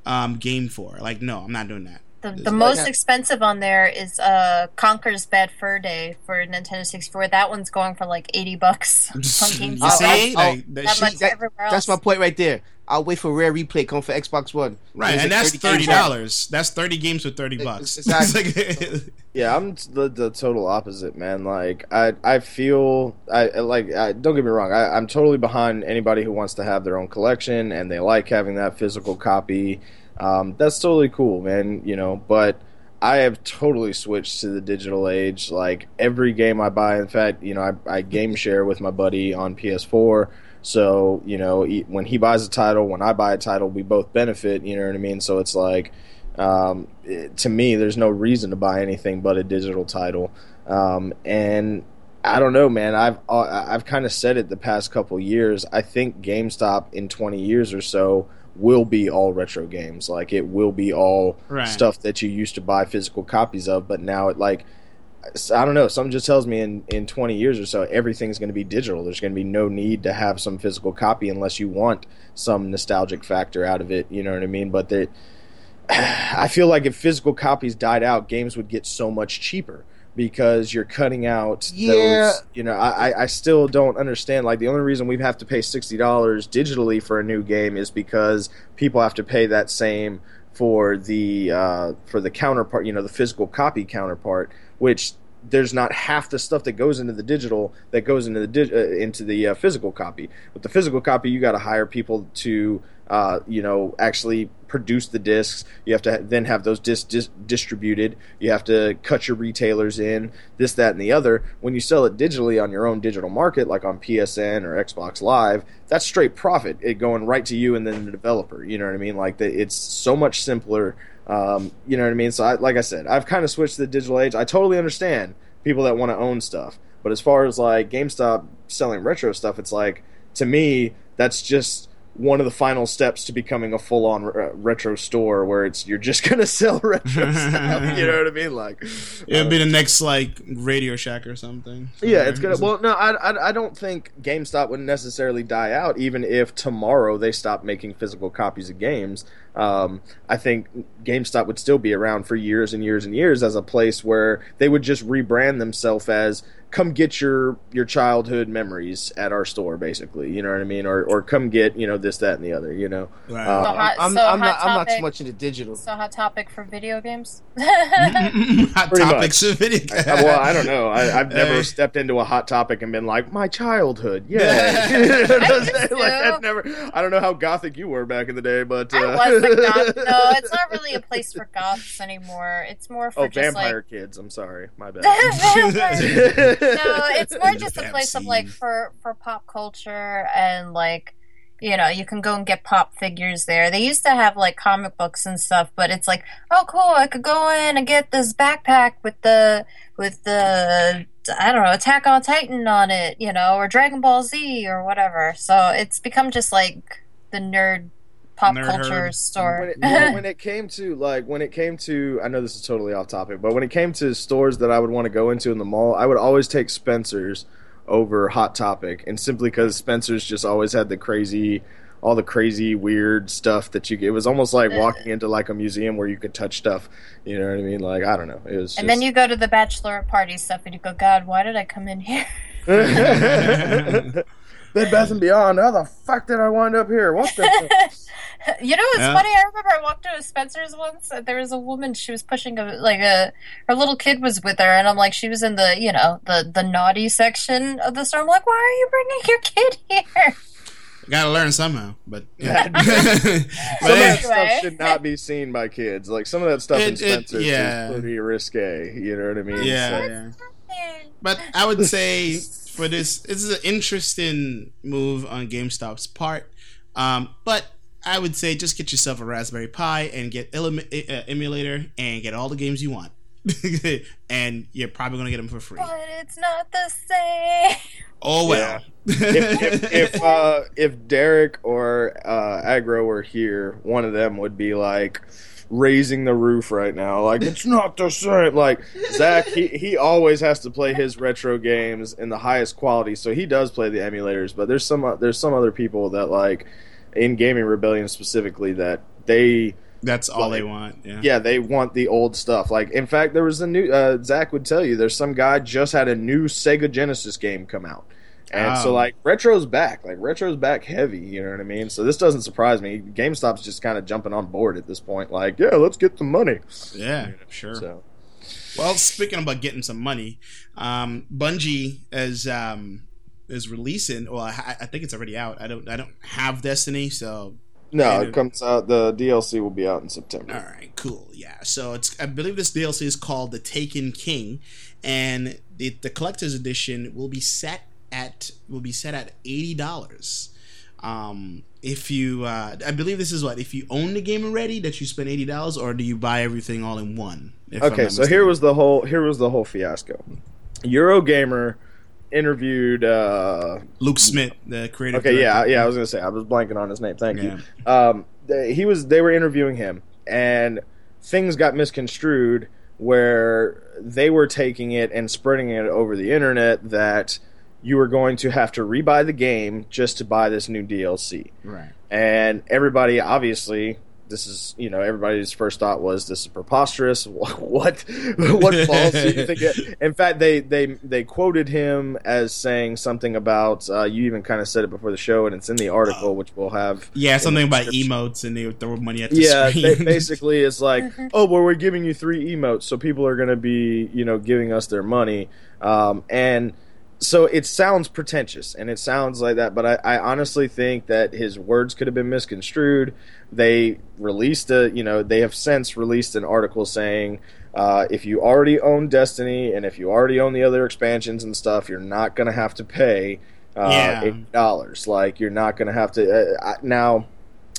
um, game for. Like, no, I'm not doing that. The, the most Yeah. expensive on there is uh Conker's Bad Fur Day for Nintendo 64. That one's going for like 80 bucks on you GameStop. see, I'll- like, that that much that- everywhere That's my point right there. I'll wait for Rare Replay come for Xbox One. right, and like that's thirty dollars. That's thirty games for thirty bucks. Exactly. Yeah, I'm the, the total opposite, man. Like I I feel I I like I, don't get me wrong. I, I'm totally behind anybody who wants to have their own collection and they like having that physical copy. Um, that's totally cool, man. You know, but I have totally switched to the digital age. Like every game I buy, in fact, you know, I, I game share with my buddy on PS4. So you know, he, when he buys a title, when I buy a title, we both benefit. You know what I mean? So it's like um, it- to me, there's no reason to buy anything but a digital title. Um, and I don't know, man. I've uh, I've kind of said it the past couple years. I think GameStop in 20 years or so will be all retro games. Like it will be all Right. stuff that you used to buy physical copies of, but now it like I don't know. Something just tells me in, in 20 years or so, everything's going to be digital. There's going to be no need to have some physical copy unless you want some nostalgic factor out of it. You know what I mean? But that I feel like if physical copies died out, games would get so much cheaper because you're cutting out Yeah. those. You know, I, I- still don't understand. Like the only reason we have to pay sixty dollars digitally for a new game is because people have to pay that same for the uh, for the counterpart. You know, the physical copy counterpart, which there's not half the stuff that goes into the digital that goes into the dig- uh, into the uh, physical copy. With the physical copy, you got to hire people to uh, you know actually produce the discs. You have to then have those discs dis- distributed. You have to cut your retailers in this, that, and the other. When you sell it digitally on your own digital market, like on PSN or Xbox Live, that's straight profit. It going right to you and then the developer. You know what I mean? Like the, it's so much simpler. Um, you know what I mean? So, I, like I said, I've kind of switched to the digital age. I totally understand people that want to own stuff, but as far as like GameStop selling retro stuff, it's like to me that's just one of the final steps to becoming a full-on re- uh, retro store where it's you're just gonna sell retro stuff. You know what I mean? Like, It'll be the uh, next like Radio Shack or something. yeah, it's gonna. Well, no, I, I, I don't think GameStop would necessarily die out, even if tomorrow they stop making physical copies of games. Um, I think GameStop would still be around for years and years and years as a place where they would just rebrand themselves as "Come get your your childhood memories at our store," basically. You know what I mean? Or or come get you know this, that, and the other. You know. Right. Uh, So hot- I'm, so I'm not. hot I'm not too much into digital. So hot topic for video games. Hot Pretty topics of video. I- well, I don't know. I, I've never Hey. stepped into a hot topic and been like, "My childhood." Yeah, used like to. I've never. I don't know how gothic you were back in the day, but uh, I was a goth. No, it's not really a place for goths anymore. It's more for Oh, just vampire like. kids. I'm sorry, my bad. no, it's more just a place of like for for pop culture and like you know you can go and get pop figures there. They used to have like comic books and stuff, but it's like oh cool, I could go in and get this backpack with the with the I don't know Attack on Titan on it, you know, or Dragon Ball Z or whatever. So it's become just like the nerd pop Nerd culture herd. store. when, it, when, when it came to like when it came to I know this is totally off topic, but when it came to stores that I would want to go into in the mall, I would always take Spencer's over Hot Topic, and simply because Spencer's just always had the crazy. All the crazy, weird stuff that you. It was almost like walking into like a museum where you could touch stuff. You know what I mean? Like I don't know. It was. Just, and then you go to the bachelorette party stuff and you go, God, why did I come in here? Bed Bath and Beyond. How the fuck did I wind up here? What the? You know, it's Yeah. funny. I remember I walked into Spencer's once. And there was a woman. She was pushing a like a her little kid was with her, and I'm like, she was in the you know the the naughty section of the store. I'm like, why are you bringing your kid here? Gotta learn somehow, but yeah. Some of that stuff should not be seen by kids. Like some of that stuff in It- it- Spencer's yeah. is pretty risque. You know what I mean? yeah, So- yeah. But I would say for this, this is an interesting move on GameStop's part. Um, but I would say just get yourself a Raspberry Pi and get Elim- uh, emulator and get all the games you want, and you're probably gonna get them for free. But it's not the same. Oh well. if if if, uh, if Derek or uh, Agro were here, one of them would be like raising the roof right now. Like it's not the same. Like Zach, he he always has to play his retro games in the highest quality, so he does play the emulators. But there's some there's some other people that like in gaming rebellion specifically that they That's all Well, they want. Yeah. Yeah, they want the old stuff. Like, in fact, there was a new. Uh, Zach would tell you, there's some guy just had a new Sega Genesis game come out, and so Oh. like retro's back. Like retro's back heavy. You know what I mean? So this doesn't surprise me. GameStop's just kind of jumping on board at this point. Like, yeah, let's get the money. Yeah. Sure. So Well, speaking about getting some money, um, Bungie is um, is releasing. Well, I, I think it's already out. I don't I don't have Destiny, so no, it it- comes out. The DLC will be out in September. all right, cool. Yeah, so it's I believe this DLC is called the Taken King, and the, the collector's edition will be set at will be set at eighty dollars. Um, if you, uh, I believe this is what if you own the game already that you spend eighty dollars, or do you buy everything all in one? Okay, so here was the whole here was the whole fiasco. Eurogamer interviewed. uh Luke Smith, the creator. Okay, yeah, yeah. I was gonna say I was blanking on his name. Thank Yeah. you. Um, they, he was. They were interviewing him, and things got misconstrued where they were taking it and spreading it over the internet that you were going to have to rebuy the game just to buy this new DLC. Right. And everybody, obviously, this is you know everybody's first thought was this is preposterous. What what balls do you think? It? In fact, they they they quoted him as saying something about uh, you even kind of said it before the show, and it's in the article, which we'll have. Yeah, something about emotes and they would throw money at the Yeah, screen. ba- basically, it's like, oh, well, we're giving you three emotes, so people are going to be, you know, giving us their money, um, and so it sounds pretentious and it sounds like that, but I, I honestly think that his words could have been misconstrued. They released a, you know, they have since released an article saying. Uh, if you already own Destiny and if you already own the other expansions and stuff, you're not going to have to pay uh, Yeah. eight dollars. Like you're not going to have to. Uh, now,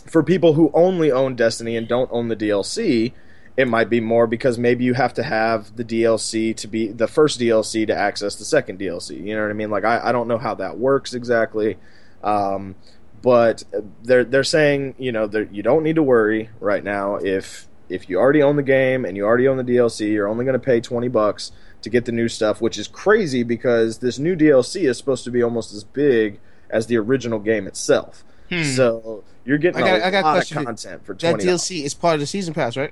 for people who only own Destiny and don't own the DLC, it might be more because maybe you have to have the DLC to be the first DLC to access the second DLC. You know what I mean? Like I, I don't know how that works exactly, um, but they're they're saying you know you don't need to worry right now if if you already own the game and you already own the DLC, you're only going to pay twenty bucks to get the new stuff, which is crazy because this new DLC is supposed to be almost as big as the original game itself. Hmm. So you're getting I got- a I got a lot question of content for That twenty. DLC is part of the season pass, right?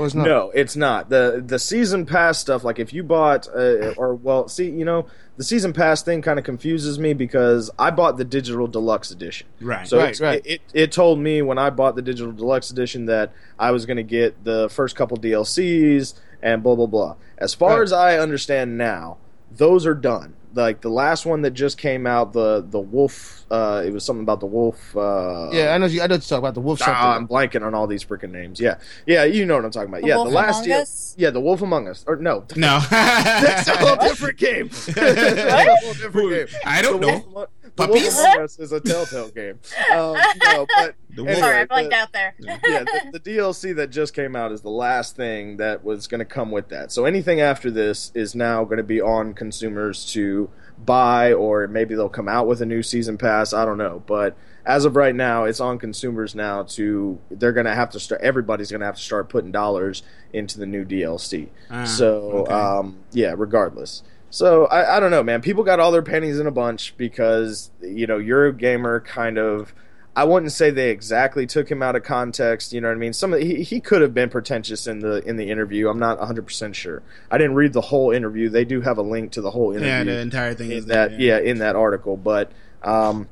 Or it's not? No, it's not. the The season pass stuff, like if you bought, uh, or well, see, you know, the season pass thing kind of confuses me because I bought the digital deluxe edition. right. So Right, right. It, it told me when I bought the digital deluxe edition that I was going to get the first couple DLCs and blah blah blah. As far Right. as I understand now, those are done. Like the last one that just came out, the the wolf. Uh, it was something about the wolf. Uh, Yeah, I know. You, I know what you're talking about the wolf something. Ah, I'm blanking on all these freaking names. Yeah, yeah, you know what I'm talking about. The yeah, Wolf the last Among deal- Us? Yeah, the Wolf Among Us. Or no, no. that's a whole different game. That's a whole different game. I don't The know. Wolf the Puppies? Wolf is a Telltale game. Um, no, but The Anyway, Sorry, I blanked the- out there. yeah, the, the DLC that just came out is the last thing that was going to come with that. So anything after this is now going to be on consumers to buy, or maybe they'll come out with a new season pass. I don't know, but as of right now, it's on consumers now to. They're going to have to start. Everybody's going to have to start putting dollars into the new DLC. Ah, so okay. um, yeah, regardless. So I, I don't know, man. People got all their pennies in a bunch because you know Eurogamer kind of. I wouldn't say they exactly took him out of context. You know what I mean? Some of, he, he could have been pretentious in the in the interview. I'm not 100 percent sure. I didn't read the whole interview. They do have a link to the whole interview yeah, the entire thing is in that yeah. in that article but um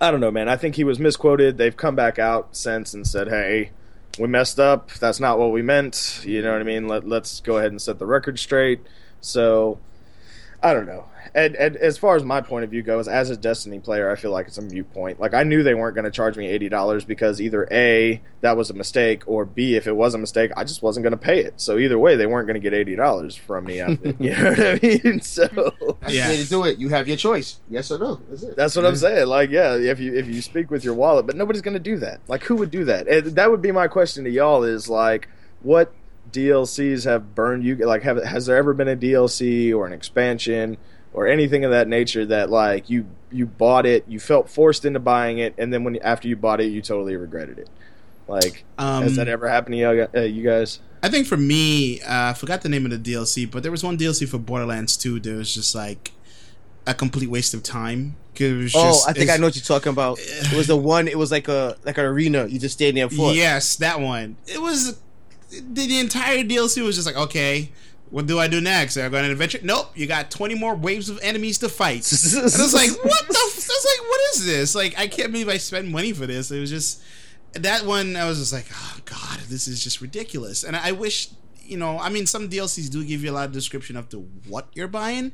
i don't know man i think he was misquoted they've come back out since and said hey we messed up that's not what we meant you know what i mean Let, let's go ahead and set the record straight so i don't know and, and as far as my point of view goes as a destiny player i feel like it's a mute point like i knew they weren't going to charge me $80 because either a that was a mistake or b if it was a mistake i just wasn't going to pay it so either way they weren't going to get $80 from me out of it you know what i mean so That's Yeah. the way to do it. You have your choice. Yes or no. That's it. That's what I'm saying. Like, yeah, if you if you speak with your wallet, but nobody's going to do that. Like, who would do that? And that would be my question to y'all: is like, what DLCs have burned you? Like, have has there ever been a DLC or an expansion or anything of that nature that like you you bought it, you felt forced into buying it, and then when after you bought it, you totally regretted it? Like, Um, has that ever happened to you, uh, you guys? I think for me, uh, I forgot the name of the DLC, but there was one DLC for Borderlands 2 that was just like, a complete waste of time. 'cause It was Oh, just, I think I know what you're talking about. It was the one. It was like a like an arena. You just stayed in there for. Yes, that one. It was the, the entire DLC was just like, okay, what do I do next? Am I going on an adventure? Nope, you got twenty more waves of enemies to fight. And I was like, what the? F-? I was like, what is this? Like, I can't believe I spent money for this. It was just that one. I was just like, oh god, this is just ridiculous. And I wish, you know, I mean, some DLCs do give you a lot of description of to what you're buying.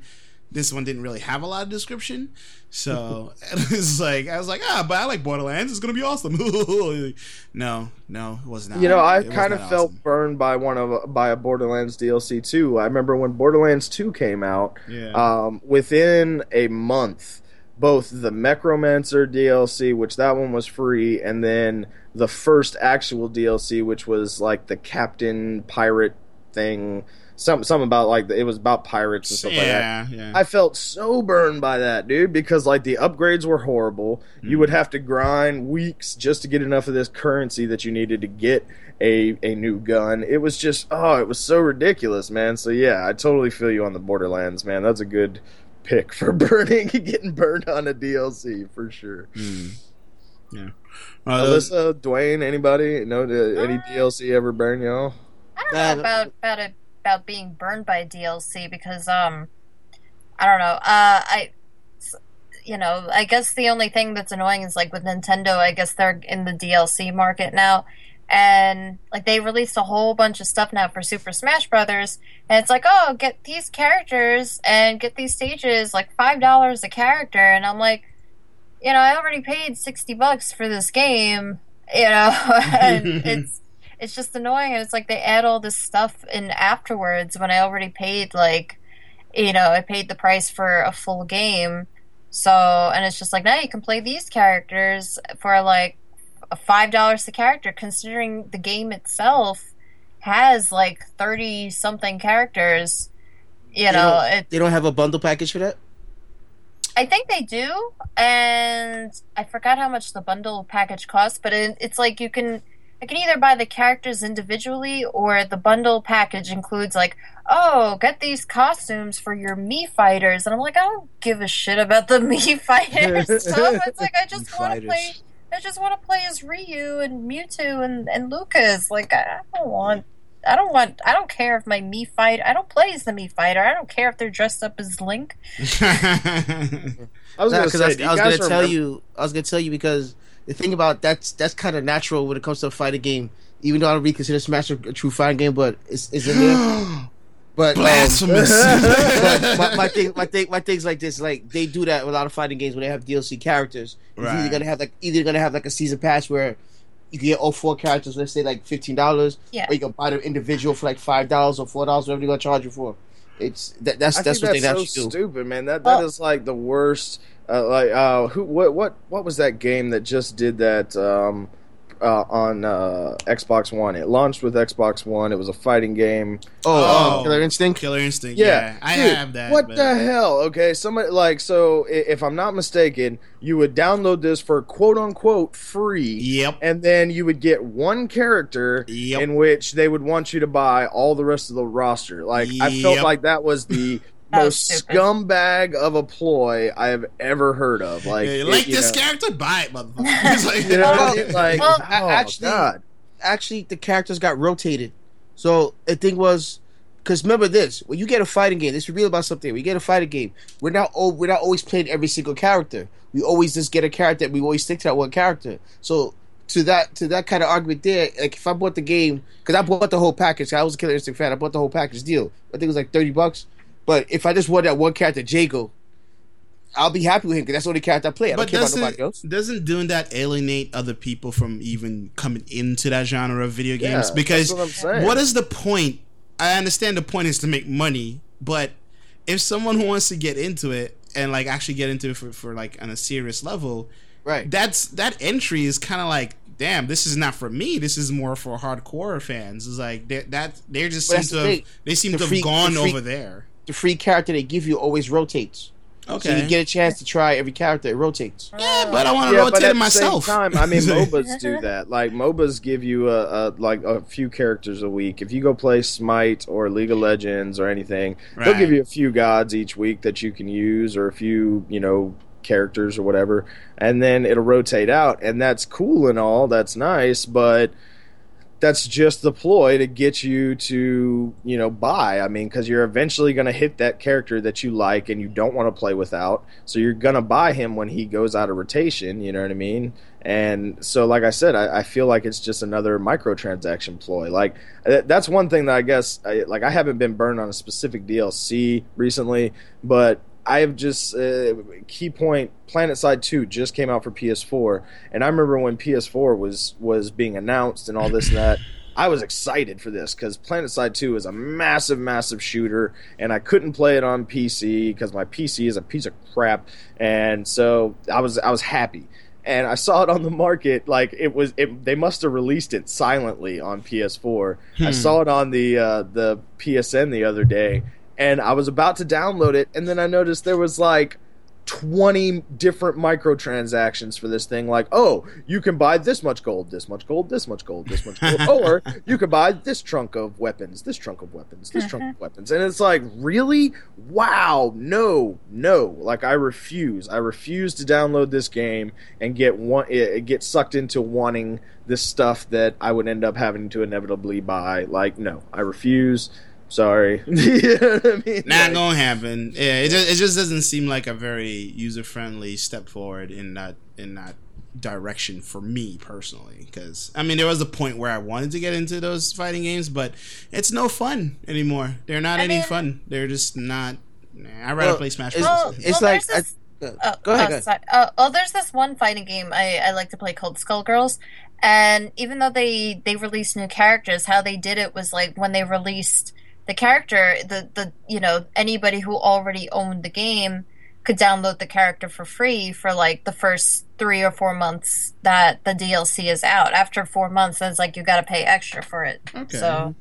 This one didn't really have a lot of description, so it was like I was like, ah, but I like Borderlands. It's gonna be awesome. no, no, it was not. You know, I kind of felt awesome. burned by one of by a Borderlands DLC too. I remember when Borderlands 2 came out, Yeah. um, within a month, both the Mechromancer DLC, which that one was free, and then the first actual DLC, which was like the Captain Pirate thing, some something about like it was about pirates and stuff like that. yeah, yeah. I felt so burned by that, dude, because like the upgrades were horrible. You Mm. would have to grind weeks just to get enough of this currency that you needed to get a a new gun. It was just oh, it was so ridiculous, man. So yeah, I totally feel you on the Borderlands, man. That's a good pick for burning getting burned on a DLC for sure. Hmm. Yeah. Uh, Alyssa, Dwayne, anybody know the, any Uh, DLC ever burn y'all? I don't Uh, know about about it about being burned by DLC because um I don't know. Uh I you know, I guess the only thing that's annoying is like with Nintendo, I guess they're in the DLC market now. And like they released a whole bunch of stuff now for Super Smash Brothers, and it's like, oh, get these characters and get these stages like five dollars a character, and I'm like, you know, I already paid sixty bucks for this game, you know, and it's it's just annoying and it's like they add all this stuff in afterwards when i already paid like you know i paid the price for a full game so and it's just like now you can play these characters for like five dollars a character considering the game itself has like 30 something characters you They know it, They don't have a bundle package for that. I think they do, and I forgot how much the bundle package costs, but it, it's like you can. I can either buy the characters individually, or the bundle package includes like, oh, get these costumes for your Mii fighters, and I'm like, I don't give a shit about the Mii fighters stuff. It's like I just want to play. I just want to play as Ryu and Mewtwo and, and Lucas. Like I I don't want. I don't want. I don't care if my Mii fight. I don't play as the Mii fighter. I don't care if they're dressed up as Link. I was Nah, gonna say, I was, I was gonna tell remember- you. I was gonna tell you because the thing about that's that's kind of natural when it comes to a fighting game. Even though I don't really consider Smash a, a true fighting game, but it's, it's in there. But um, but my, my thing, my thing, my things like this, like they do that with a lot of fighting games when they have DLC characters. It's Right. either gonna have like either gonna have like a season pass where you can get all four characters, let's say like fifteen dollars, Yeah. or you can buy them individual for like five dollars or four dollars, whatever they're gonna charge you for. It's that, that's I that's think what they that's so actually do. stupid, man. That that Well- is like the worst. Uh, like, uh, who? What? What? What was that game that just did that um, uh, on uh, Xbox One? It launched with Xbox One. It was a fighting game. Oh, Oh. Killer Instinct. Killer Instinct. Yeah, Yeah, I dude, have that. What but- the hell? Okay, somebody like so. If I'm not mistaken, you would download this for quote unquote free. Yep. And then you would get one character Yep. in which they would want you to buy all the rest of the roster. Like I felt like that was the That was most stupid. scumbag of a ploy I have ever heard of. Like, Yeah, you it- you this know, character? Buy it, motherfucker. Like- You know what I Well, mean? Like, well, oh, actually- God. actually the characters got rotated. So the thing was, because remember this: when you get a fighting game, this is real about something. We get a fighting game. We're not oh, we're not always playing every single character. We always just get a character. and We always stick to that one character. So to that to that kind of argument there, like if I bought the game because I bought the whole package, I was a Killer Instinct fan. I bought the whole package deal. I think it was like thirty bucks. But if I just want that one character, Jago, I'll be happy with him because that's the only character I play. I don't But care doesn't, nobody else. doesn't doing that alienate other people from even coming into that genre of video Yeah, games? that's because what what is the point? I understand the point is to make money, but if someone who wants to get into it and like actually get into it for, for like on a serious level, Right. that's that entry is kind of like damn this is not for me this is more for hardcore fans it's like they that they just But seem to the have they seem The to free- have gone the free- over there the free character they give you always rotates. So Okay. you get a chance to try every character. It rotates. yeah, but I want to Yeah, rotate but it at the myself. same time, I mean, MOBAs do that. Like MOBAs give you a, a like a few characters a week. If you go play Smite or League of Legends or anything, they'll give you a few gods each week that you can use, or a few you know characters or whatever, and then it'll rotate out, and that's cool and all. That's nice, but that's just the ploy to get you to you know buy. I mean because you're eventually going to hit that character that you like and you don't want to play without. So you're going to buy him when he goes out of rotation you know what i mean? And so like i said i, I feel like it's just another microtransaction ploy. Like th- that's one thing that i guess I, like i haven't been burned on a specific dlc recently but I have just uh, key point. PlanetSide Two just came out for PS4, and I remember when PS4 was was being announced and all this and that. I was excited for this because PlanetSide 2 is a massive, massive shooter, and I couldn't play it on PC because my PC is a piece of crap, and so I was I was happy. And I saw it on the market, like it was. It, they must have released it silently on PS4. I Hmm. saw it on the uh, the PSN the other day, and I was about to download it, and then I noticed there was like 20 different microtransactions for this thing like oh you can buy this much gold this much gold this much gold this much gold or you can buy this trunk of weapons this trunk of weapons this trunk of weapons and it's like really? Wow no no like i refuse i refuse to download this game and get one eh, get sucked into wanting this stuff that i would end up having to inevitably buy like no i refuse sorry you know I mean? Not Like- gonna happen. Yeah, it just, it just doesn't seem like a very user friendly step forward in that in that direction for me personally. Because I mean, there was a point where I wanted to get into those fighting games, but it's no fun anymore. They're not I any mean- fun. They're just not. Nah, I'd rather Well, play Smash it's- Bros. Well, it's well, like there's I- uh, Oh, go ahead. oh, go ahead. sorry. Uh, oh, there's this one fighting game I, I like to play called Skullgirls, and even though they they released new characters, how they did it was like when they released the character, the the you know anybody who already owned the game could download the character for free for like the first three or four months that the DLC is out. After four months, it's like you got to pay extra for it. Okay. So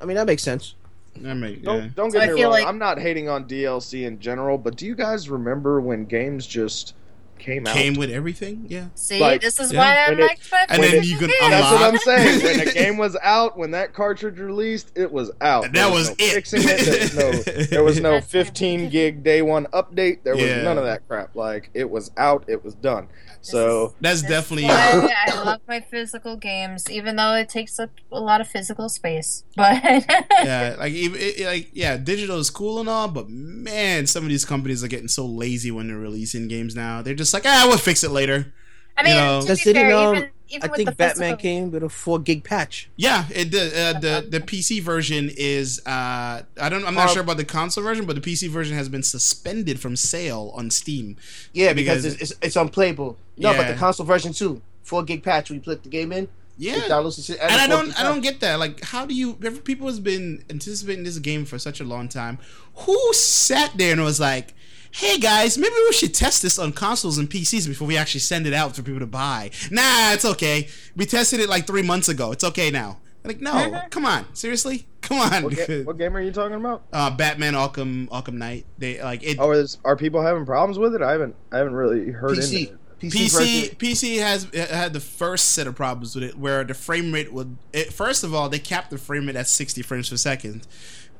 I mean, that makes sense. I mean, Don't yeah. don't So get I me feel wrong. like- I'm not hating on DLC in general, but do you guys remember when games just came out? came with everything. Yeah, see, Like, this is yeah, why I when it- like my and then you can games. That's what I'm saying. When the game was out, when that cartridge released, it was out. That There was no it. Fixing it. There was no. There was no 15 gig day one update. There was Yeah. none of that crap. Like it was out. It was done. So That's That's definitely. I love my physical games, even though it takes up a lot of physical space. But yeah, like even it, it- like yeah, digital is cool and all, but man, some of these companies are getting so lazy when they're releasing games now. They're just like, ah, we'll fix it later. I mean, you know- to Just be didn't, fair, um, even, even I with think the Batman physical, came with a four gig patch. Yeah, it did. Uh, the the PC version is uh, I don't I'm not Uh, sure about the console version, but the PC version has been suspended from sale on Steam. Yeah, because, Because- it's, it's, it's unplayable. No, but the console version too. Four gig patch. We put the game in. It Yeah. downloads And I don't, I don't get that. Like, how do you? People has been anticipating this game for such a long time. Who sat there and was like, "Hey guys, maybe we should test this on consoles and PCs before we actually send it out for people to buy"? Nah, it's okay. We tested it like three months ago. It's okay now. Like, no, come on, seriously, come on. what, ga- what game are you talking about? uh, Batman Arkham Arkham Knight. They like it. Oh, is, are people having problems with it? I haven't. I haven't really heard PC. into it. PC, PC. PC has had the first set of problems with it, where the frame rate would. It, first of all, they capped the frame rate at 60 frames per second,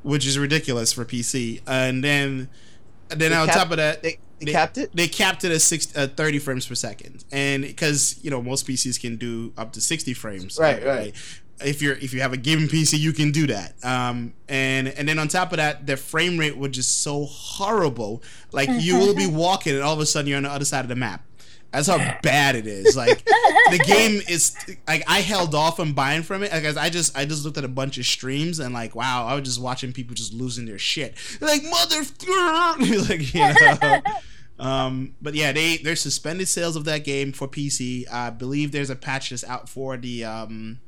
which is ridiculous for PC. And then, and then They on top of that, They, they They- capped it. they capped it at six, uh, 30 frames per second, and because you know most PCs can do up to 60 frames, Right, right. If you're if you have a given PC, you can do that. Um, and and then on top of that, the frame rate was just so horrible. Like you will be walking, and all of a sudden you're on the other side of the map. That's how bad it is. Like the game is like I held off on buying from it because I just I just looked at a bunch of streams and like wow I was just watching people just losing their shit. They're like mother, like you know. Um, but yeah, they they're suspended sales of that game for PC. I believe there's a patch that's out for the um,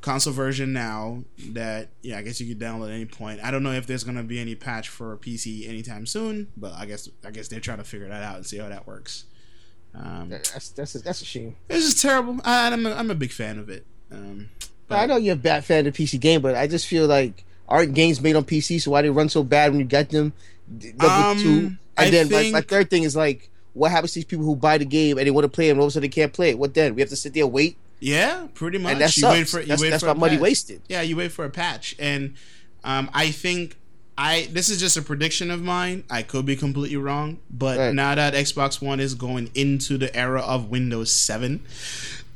console version now. That yeah, I guess you could download at any point. I don't know if there's gonna be any patch for PC anytime soon, but I guess I guess they're trying to figure that out and see how that works. Um, That's that's a, that's a shame. it's just terrible. I, I'm a, I'm a big fan of it. Um, but I know you're a bad fan of the PC game, but I just feel like aren't games made on PC, so why they run so bad when you get them? Number Um, two, And I then think, my, my third thing is like, what happens to these people who buy the game and they want to play and all of a sudden they can't play it? What then? We have to sit there and wait, yeah, pretty much. and that you wait for you that's wait that's for my money patch. wasted. Yeah, you wait for a patch, and um, I think I this is just a prediction of mine. I could be completely wrong, but Right. now that Xbox One is going into the era of Windows Seven,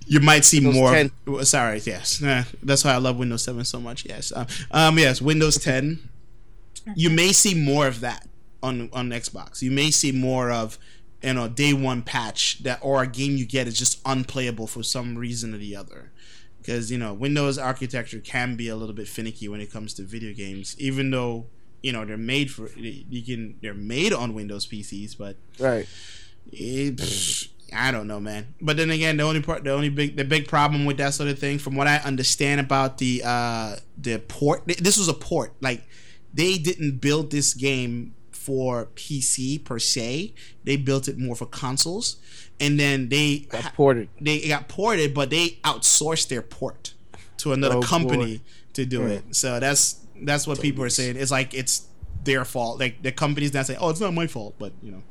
you might see Windows more. 10. well, Sorry, yes, Nah, that's why I love Windows Seven so much. Yes, um, um, yes, Windows Ten. You may see more of that on on Xbox. You may see more of you know day one patch that or a game you get is just unplayable for some reason or the other because you know Windows architecture can be a little bit finicky when it comes to video games, even though you know they're made for you can they're made on Windows PCs, but Right. it, I don't know, man. But then again, the only part, the only big, the big problem with that sort of thing, from what I understand about the uh the port, this was a port. Like they didn't build this game for PC per se. They built it more for consoles, and then they Got ported. they got ported, but they outsourced their port to another Oh, company to do Hmm. it. So that's that's what people are saying. It's like it's their fault. Like the company's not saying, "Oh, it's not my fault," but you know.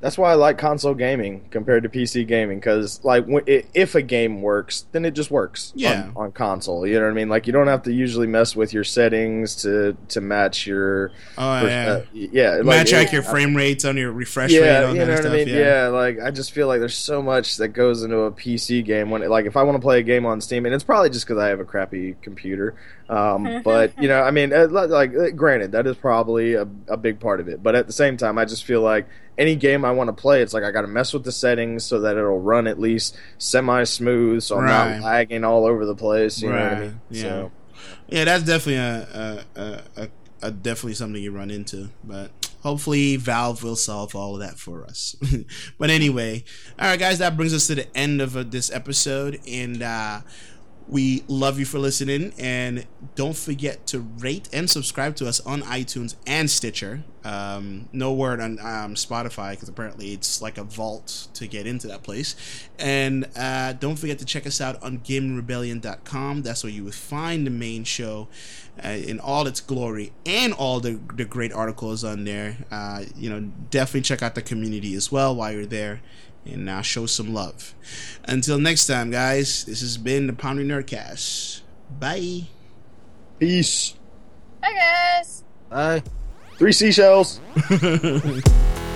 That's why I like console gaming compared to PC gaming because, like, when, if a game works, then it just works. Yeah. On, on console, you know what I mean. Like, you don't have to usually mess with your settings to to match your. Oh yeah. uh, yeah. Like, Match it- like your frame rates on your refresh rate. yeah, on you that know what stuff, I mean. Yeah. Yeah. like I just feel like there's so much that goes into a PC game. When like if I want to play a game on Steam, and it's probably just because I have a crappy computer. Um, but you know, I mean, uh, like uh, granted, that is probably a, a big part of it. But at the same time, I just feel like any game I want to play, it's like I got to mess with the settings so that it'll run at least semi smooth, so I'm Right. not lagging all over the place. You know what I mean? yeah. So Yeah, that's definitely a, a, a, a, a definitely something you run into, but hopefully Valve will solve all of that for us. but anyway, all right, guys, that brings us to the end of uh, this episode, and uh, we love you for listening. And don't forget to rate and subscribe to us on iTunes and Stitcher. Um, no word on um, Spotify because apparently it's like a vault to get into that place. And uh, don't forget to check us out on GameRebellion.com. That's where you would find the main show uh, in all its glory and all the, the great articles on there. Uh, you know, definitely check out the community as well while you're there and now show some love. Until next time, guys, this has been the Pounding Nerdcast. Bye. peace. Hi guys. Bye. Three seashells.